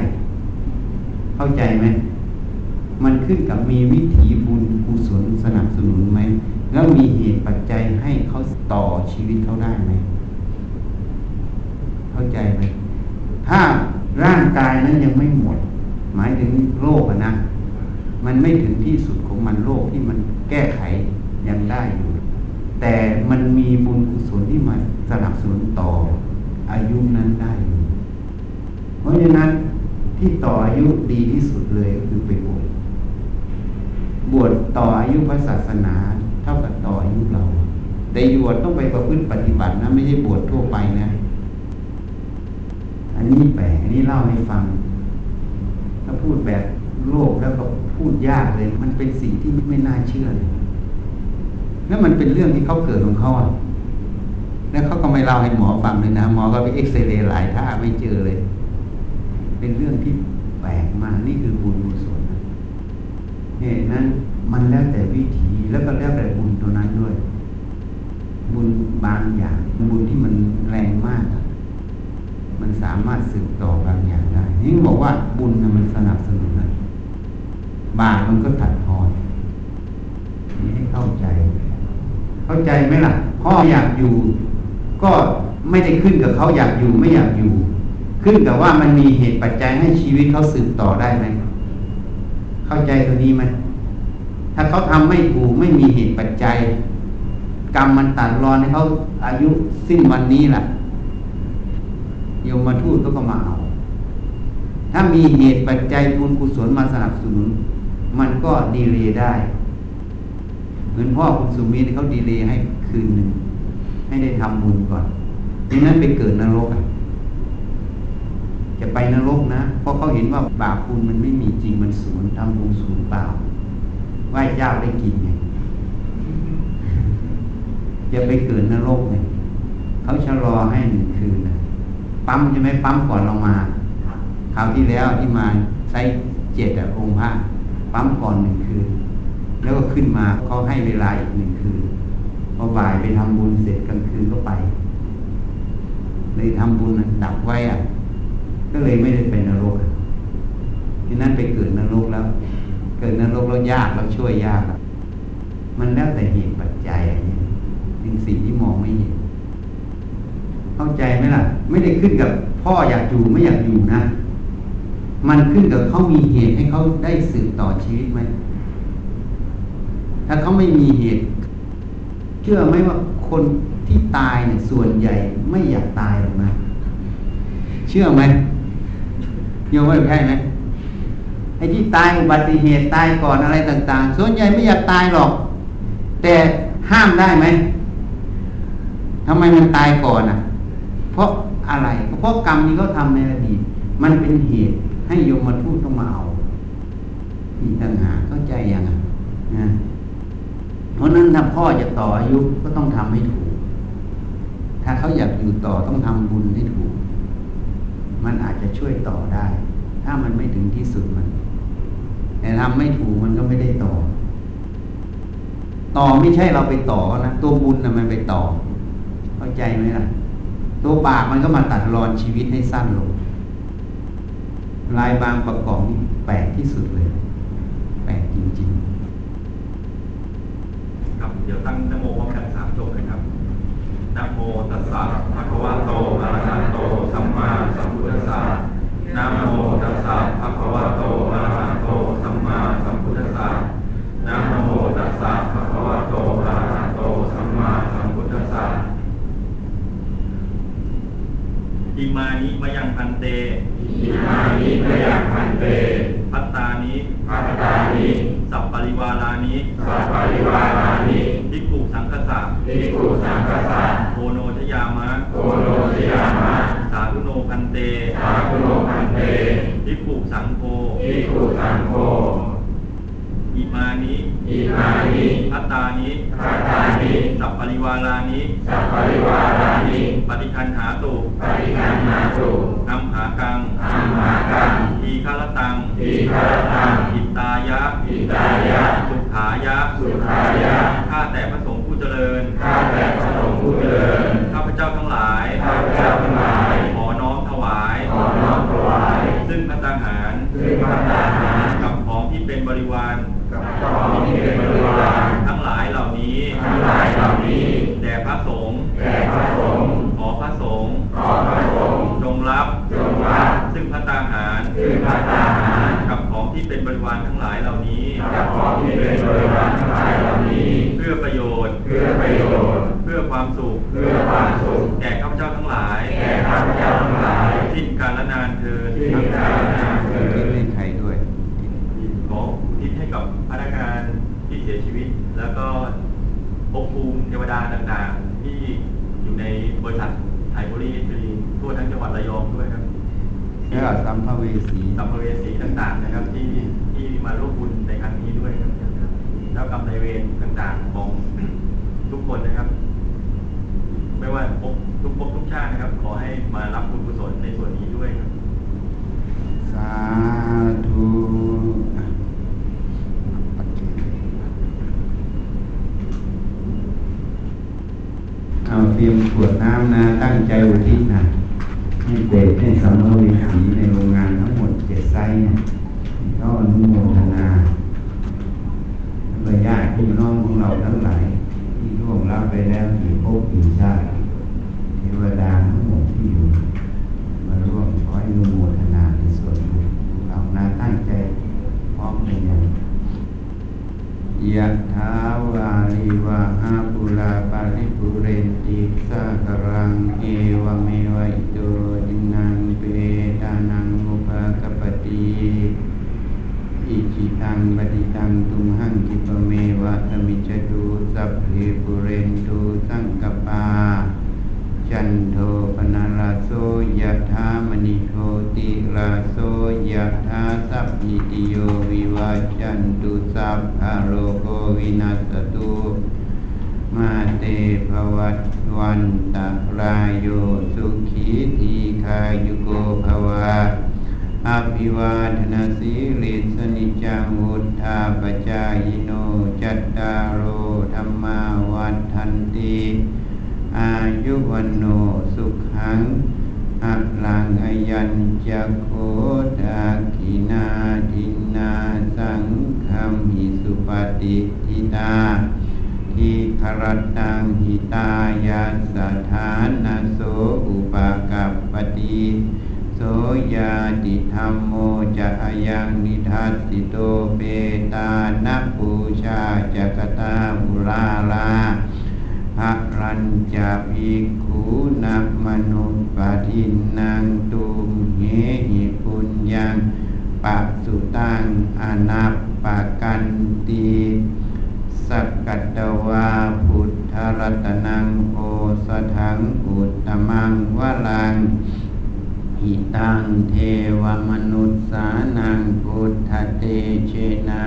เข้าใจไหม มันขึ้นกับมีวิถีบุญกุศลสนับสนุนไหม แล้วมีเหตุปัจจัยให้เขาต่อชีวิตเขาได้ไหมเข้าใจไหมถ้าร่างกายนั้นยังไม่หมด หมายถึงโรคนะ มันไม่ถึงที่สุดของมันโรคที่มันแก้ไขยังได้อยู่ แต่มันมีบุญกุศลที่มาสนับสนุนต่ออายุนั้นได้ เพราะฉะนั้นที่ต่ออายุดีที่สุดเลยก็คือไปบวชบวชต่ออายุพระศาสนา เท่ากับต่ออายุเรา แต่บวชต้องไปประพฤติปฏิบัตินะ ไม่ใช่บวชทั่วไปนะ อันนี้แปลกอันนี้เล่าให้ฟัง ถ้าพูดแบบโลกแล้วก็พูดยากเลย มันเป็นสิ่งที่ไม่น่าเชื่อเลยแล้วมันเป็นเรื่องที่เขาเกิดของเขาอะแล้วเขาก็ไม่เล่าให้หมอฟังเลยนะ หมอก็ไปเอ็กซเรย์หลายท่าไม่เจอเลย เป็นเรื่องที่แปลกมากนี่คือบุญกุศลนะเหตุนั้นมันแล้วแต่วิถี แล้วก็แล้วแต่บุญตัวนั้นด้วย บุญบางอย่างบุญที่มันแรงมากมันสามารถสืบต่อบางอย่างได้นี่บอกว่าบุญนะมันสนับสนุนนะบาปมันก็ตัดทอนนี่ให้เข้าใจ เข้าใจไหมล่ะพ่ออยากอยู่ ก็ไม่ได้ขึ้นกับเขาอยากอยู่ไม่อยากอยู่ ขึ้นกับว่ามันมีเหตุปัจจัยให้ชีวิตเขาสืบต่อได้ไหมเข้าใจตัวนี้ไหม ถ้าเขาทำไม่ถูกไม่มีเหตุปัจจัย กรรมมันตัดรอนให้เขาอายุสิ้นวันนี้แหละโยมมาทูตเขาก็มาเอาถ้ามีเหตุปัจจัยบุญกุศลมาสนับสนุน มันก็ดีเลยได้เหมือนพ่อคุณสุมิตรเขาดีเลยให้คืนหนึ่งให้ได้ทำบุญก่อนดังนั้นไปเกิดนรกอะจะไปนรกนะ เพราะเขาเห็นว่าบาปบุญมันไม่มีจริงมันศูนย์ทำบุญศูนย์เปล่า ไหว้เจ้าได้กินไงจะไปเกิดนรกเนี่ยเขาชะลอให้หนึ่งคืนนะปั๊มใช่ไหมปั๊มก่อนเรามาคราวที่แล้วที่มาใช้เจ็ดอะองค์พระปั๊มก่อนหนึ่งคืน แล้วก็ขึ้นมาเขาให้เวลาอีกหนึ่งคืนพอบ่ายไปทำบุญเสร็จกลางคืนก็ไปเลยทำบุญนั้นดับไว้อะก็เลยไม่ได้ไปนรกที่นั้นไปเกิดนรกแล้ว กิดนรกแล้วยากแล้วช่วยยาก มันแล้วแต่เหตุปัจจัยอันนี้เป็นสิ่งที่มองไม่เห็น เข้าใจไหมล่ะ ไม่ได้ขึ้นกับพ่ออยากอยู่ไม่อยากอยู่นะ มันขึ้นกับเขามีเหตุให้เขาได้สืบต่อชีวิตไหม ถ้าเขาไม่มีเหตุ เชื่อไหมว่าคนที่ตายเนี่ยส่วนใหญ่ไม่อยากตายหรอกนะ เชื่อไหมโยมว่าใช่ไหม อ้ที่ตายอุบัติเหตุตายก่อนอะไรต่าง ๆ ส่วนใหญ่ไม่อยากตายหรอก แต่ห้ามได้ไหมทำไมมันตายก่อนอะ เพราะอะไรเพราะกรรมที่เขาทำในอดีตมันเป็นเหตุให้โยมมาทูตต้องมาเอาอีกต่างหากเข้าใจยังอะนะเพราะนั้นถ้าพ่อจะต่ออายุก็ต้องทำให้ถูก ถ้าเขาอยากอยู่ต่อต้องทำบุญให้ถูก มันอาจจะช่วยต่อได้ ถ้ามันไม่ถึงที่สุดมัน แต่ทำไม่ถูกมันก็ไม่ได้ต่อ ต่อไม่ใช่เราไปต่อนะตัวบุญนะมันไปต่อ เข้าใจไหมล่ะ ตัวบาปมันก็มาตัดรอนชีวิตให้สั้นลงลายบางประกอบนี่แปลกที่สุดเลย แปลกจริงๆ ครับ เดี๋ยวตั้งนโมพร้อมกันสามจบเลยครับนะโมตัสสะภะคะวะโตอะระหะโตสัมมาสัมพุทธัสสะ นะโมตัสสะภะคะวะโตอะระหะโตสัมมาสัมพุทธัสสะนะโมตัสสะภะคะวะโตอะระหะโตสัมมาสัมพุทธัสสะอิมานิ มะยัง ภันเตอิมานิ มะยัง ภันเต ภัตตานิ ภัตตานิสะปะริวารานิสะปะริวารานิ ภิกขุสังฆัสสะ ภิกขุสังฆัสสะโอโณชะยามะโอโณชะยามะ สาธุโน ภันเตสาธุโน ภันเต ภิกขุสังโฆ ภิกขุสังโฆอิมานิอิมานิ ภัตตานิ ภัตตานิ สะปะริวารานิสะปะริวารานิ ปะฏิคคัณหาตุปฏิคันหาตุอัมหากังอัมหากังทีฆารตังทีฆารตังอิตายะอิตายะ สุขายะ สุขายะ ข้าแต่พระสงฆ์ผู้เจริญ ข้าแต่พระสงฆ์ผู้เจริญ ข้าพเจ้าทั้งหลาย ข้าพเจ้า ซึ่งพระตาหารซึ่งพระตาหารกับของที่เป็นบริวารกับของที่เป็นบริวาร ทั้งหลายเหล่านี้ทั้งหลายเหล่านี้แด่พระสงฆ์แด่พระสงฆ์ขอพระสงฆ์ขอพระสงฆ์จงรับจงรับซึ่งพระตาหารซึ่งพระตาหารกับของที่เป็นบริวารทั้งหลายเหล่านี้กับของที่เป็นบริวารทั้งหลายเหล่านี้ เพื่อประโยชน์เพื่อประโยชน์เพื่อความสุขเพื่อความสุขแก่ข้าพเจ้าทั้งหลาย แก่ข้าพเจ้าทั้งหลายสิ้นกาลนานเทินสิ้นกาลนานเถิดคิดเล่นใครด้วยขออุทิศให้กับพนักงานที่เสียชีวิต แล้วก็ภพภูมิเทวดาต่างๆ ที่อยู่ในบริษัทไทยบริษัททั่วทั้งจังหวัดระยองด้วยครับแล้วก็สัมภเวสีสัมภเวสีต่างๆนะครับที่ที่มาร่วมบุญในครั้งนี้ด้วยครับแล้วกรรมนายเวรต่างๆของทุกคนนะครับ ไม่ว่าภพทุกภพทุกชาตินะครับ ขอให้มารับบุญกุศลในส่วนนี้ด้วยครับ สาธุอะปัจเจกเอาเตรียมขวดน้ำนะ ตั้งใจอุ วันตะรายโยสุขีทีคายุโกภวะอภิวาทนาสีลิสนิจังวุธาปจายโนจัตตารโอธรรมาวัฏันติอายุวันโนสุขังอัลังอายัญจะโคตากินาทินาสังคมหิสุปฏิทิตา ครตังหิตายาสถานาโสอุปกัปปติโสยาติธรรมโมจะอายังนิทัสสิโตเปตานัปูชาจักตาบุราลาภะรัญจะภิกขุนักมนุปปทินนางตุมเหหิปุญญังปัสุตังอนัปปะกันตี สักกัตวาพุทธรัตนังโอสถังอุตตมังวลังหิตังเทวมนุษย์สานังพุทธเตเชนะ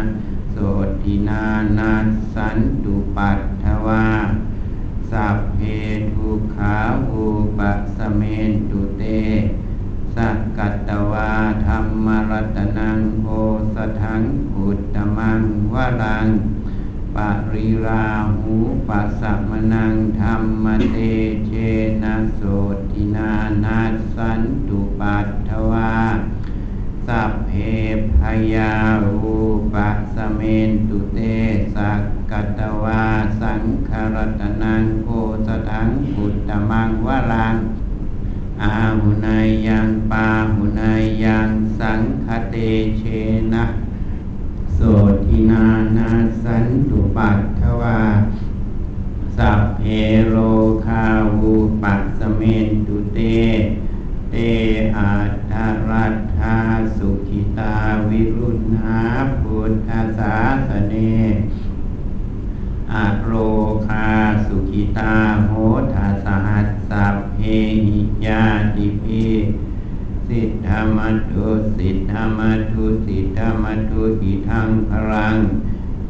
โสตินานาสันตุปัตถวาสัพเพทุขาอุปสเมนตุเต สักกัตวาธรรมรัตนังโอสถังอุตตมังวรัง ปริราหูปัสสะมนังธรรมเตเชนะโสตินานาสันตุปัตถวาสัพเพพยารูปะสเมนตุเตสักกัตตวาสังคารตนังโกสถังอุตตมังวรังอาหุนายังปาหุนายยังสังคเตเชนะ โสทินานาสันตุปัตถวาสัพเพโรคาวูปัสเมนตุเต เตอาตารัตธาสุขิตาวิรุณหาพุทธศาสเนอะโรคาสุขิตาโหทาสหัสสัพเพหิยาติพี สิทธามัตุสิทธามัตุสิทธามัตุหิทังพลัง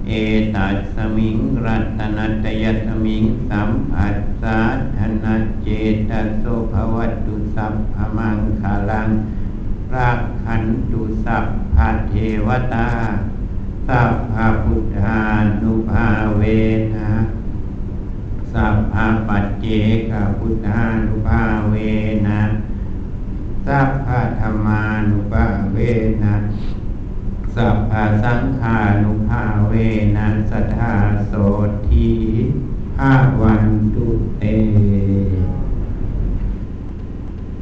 เอตัสสมิงรัตนัตยสมิงสัมผัสสาธนเจตโสภวัตตุสัพพมังคาลังรักขันตุสัพพะเทวตา สัพพพุทธานุภาเวนะสัพพปัจเจกพุทธานุภาเวนะ สัพพะธรรมานุภาเวนะสัพพะสังฆานุภาเวนะสัทธาโสทีภาวันตุเต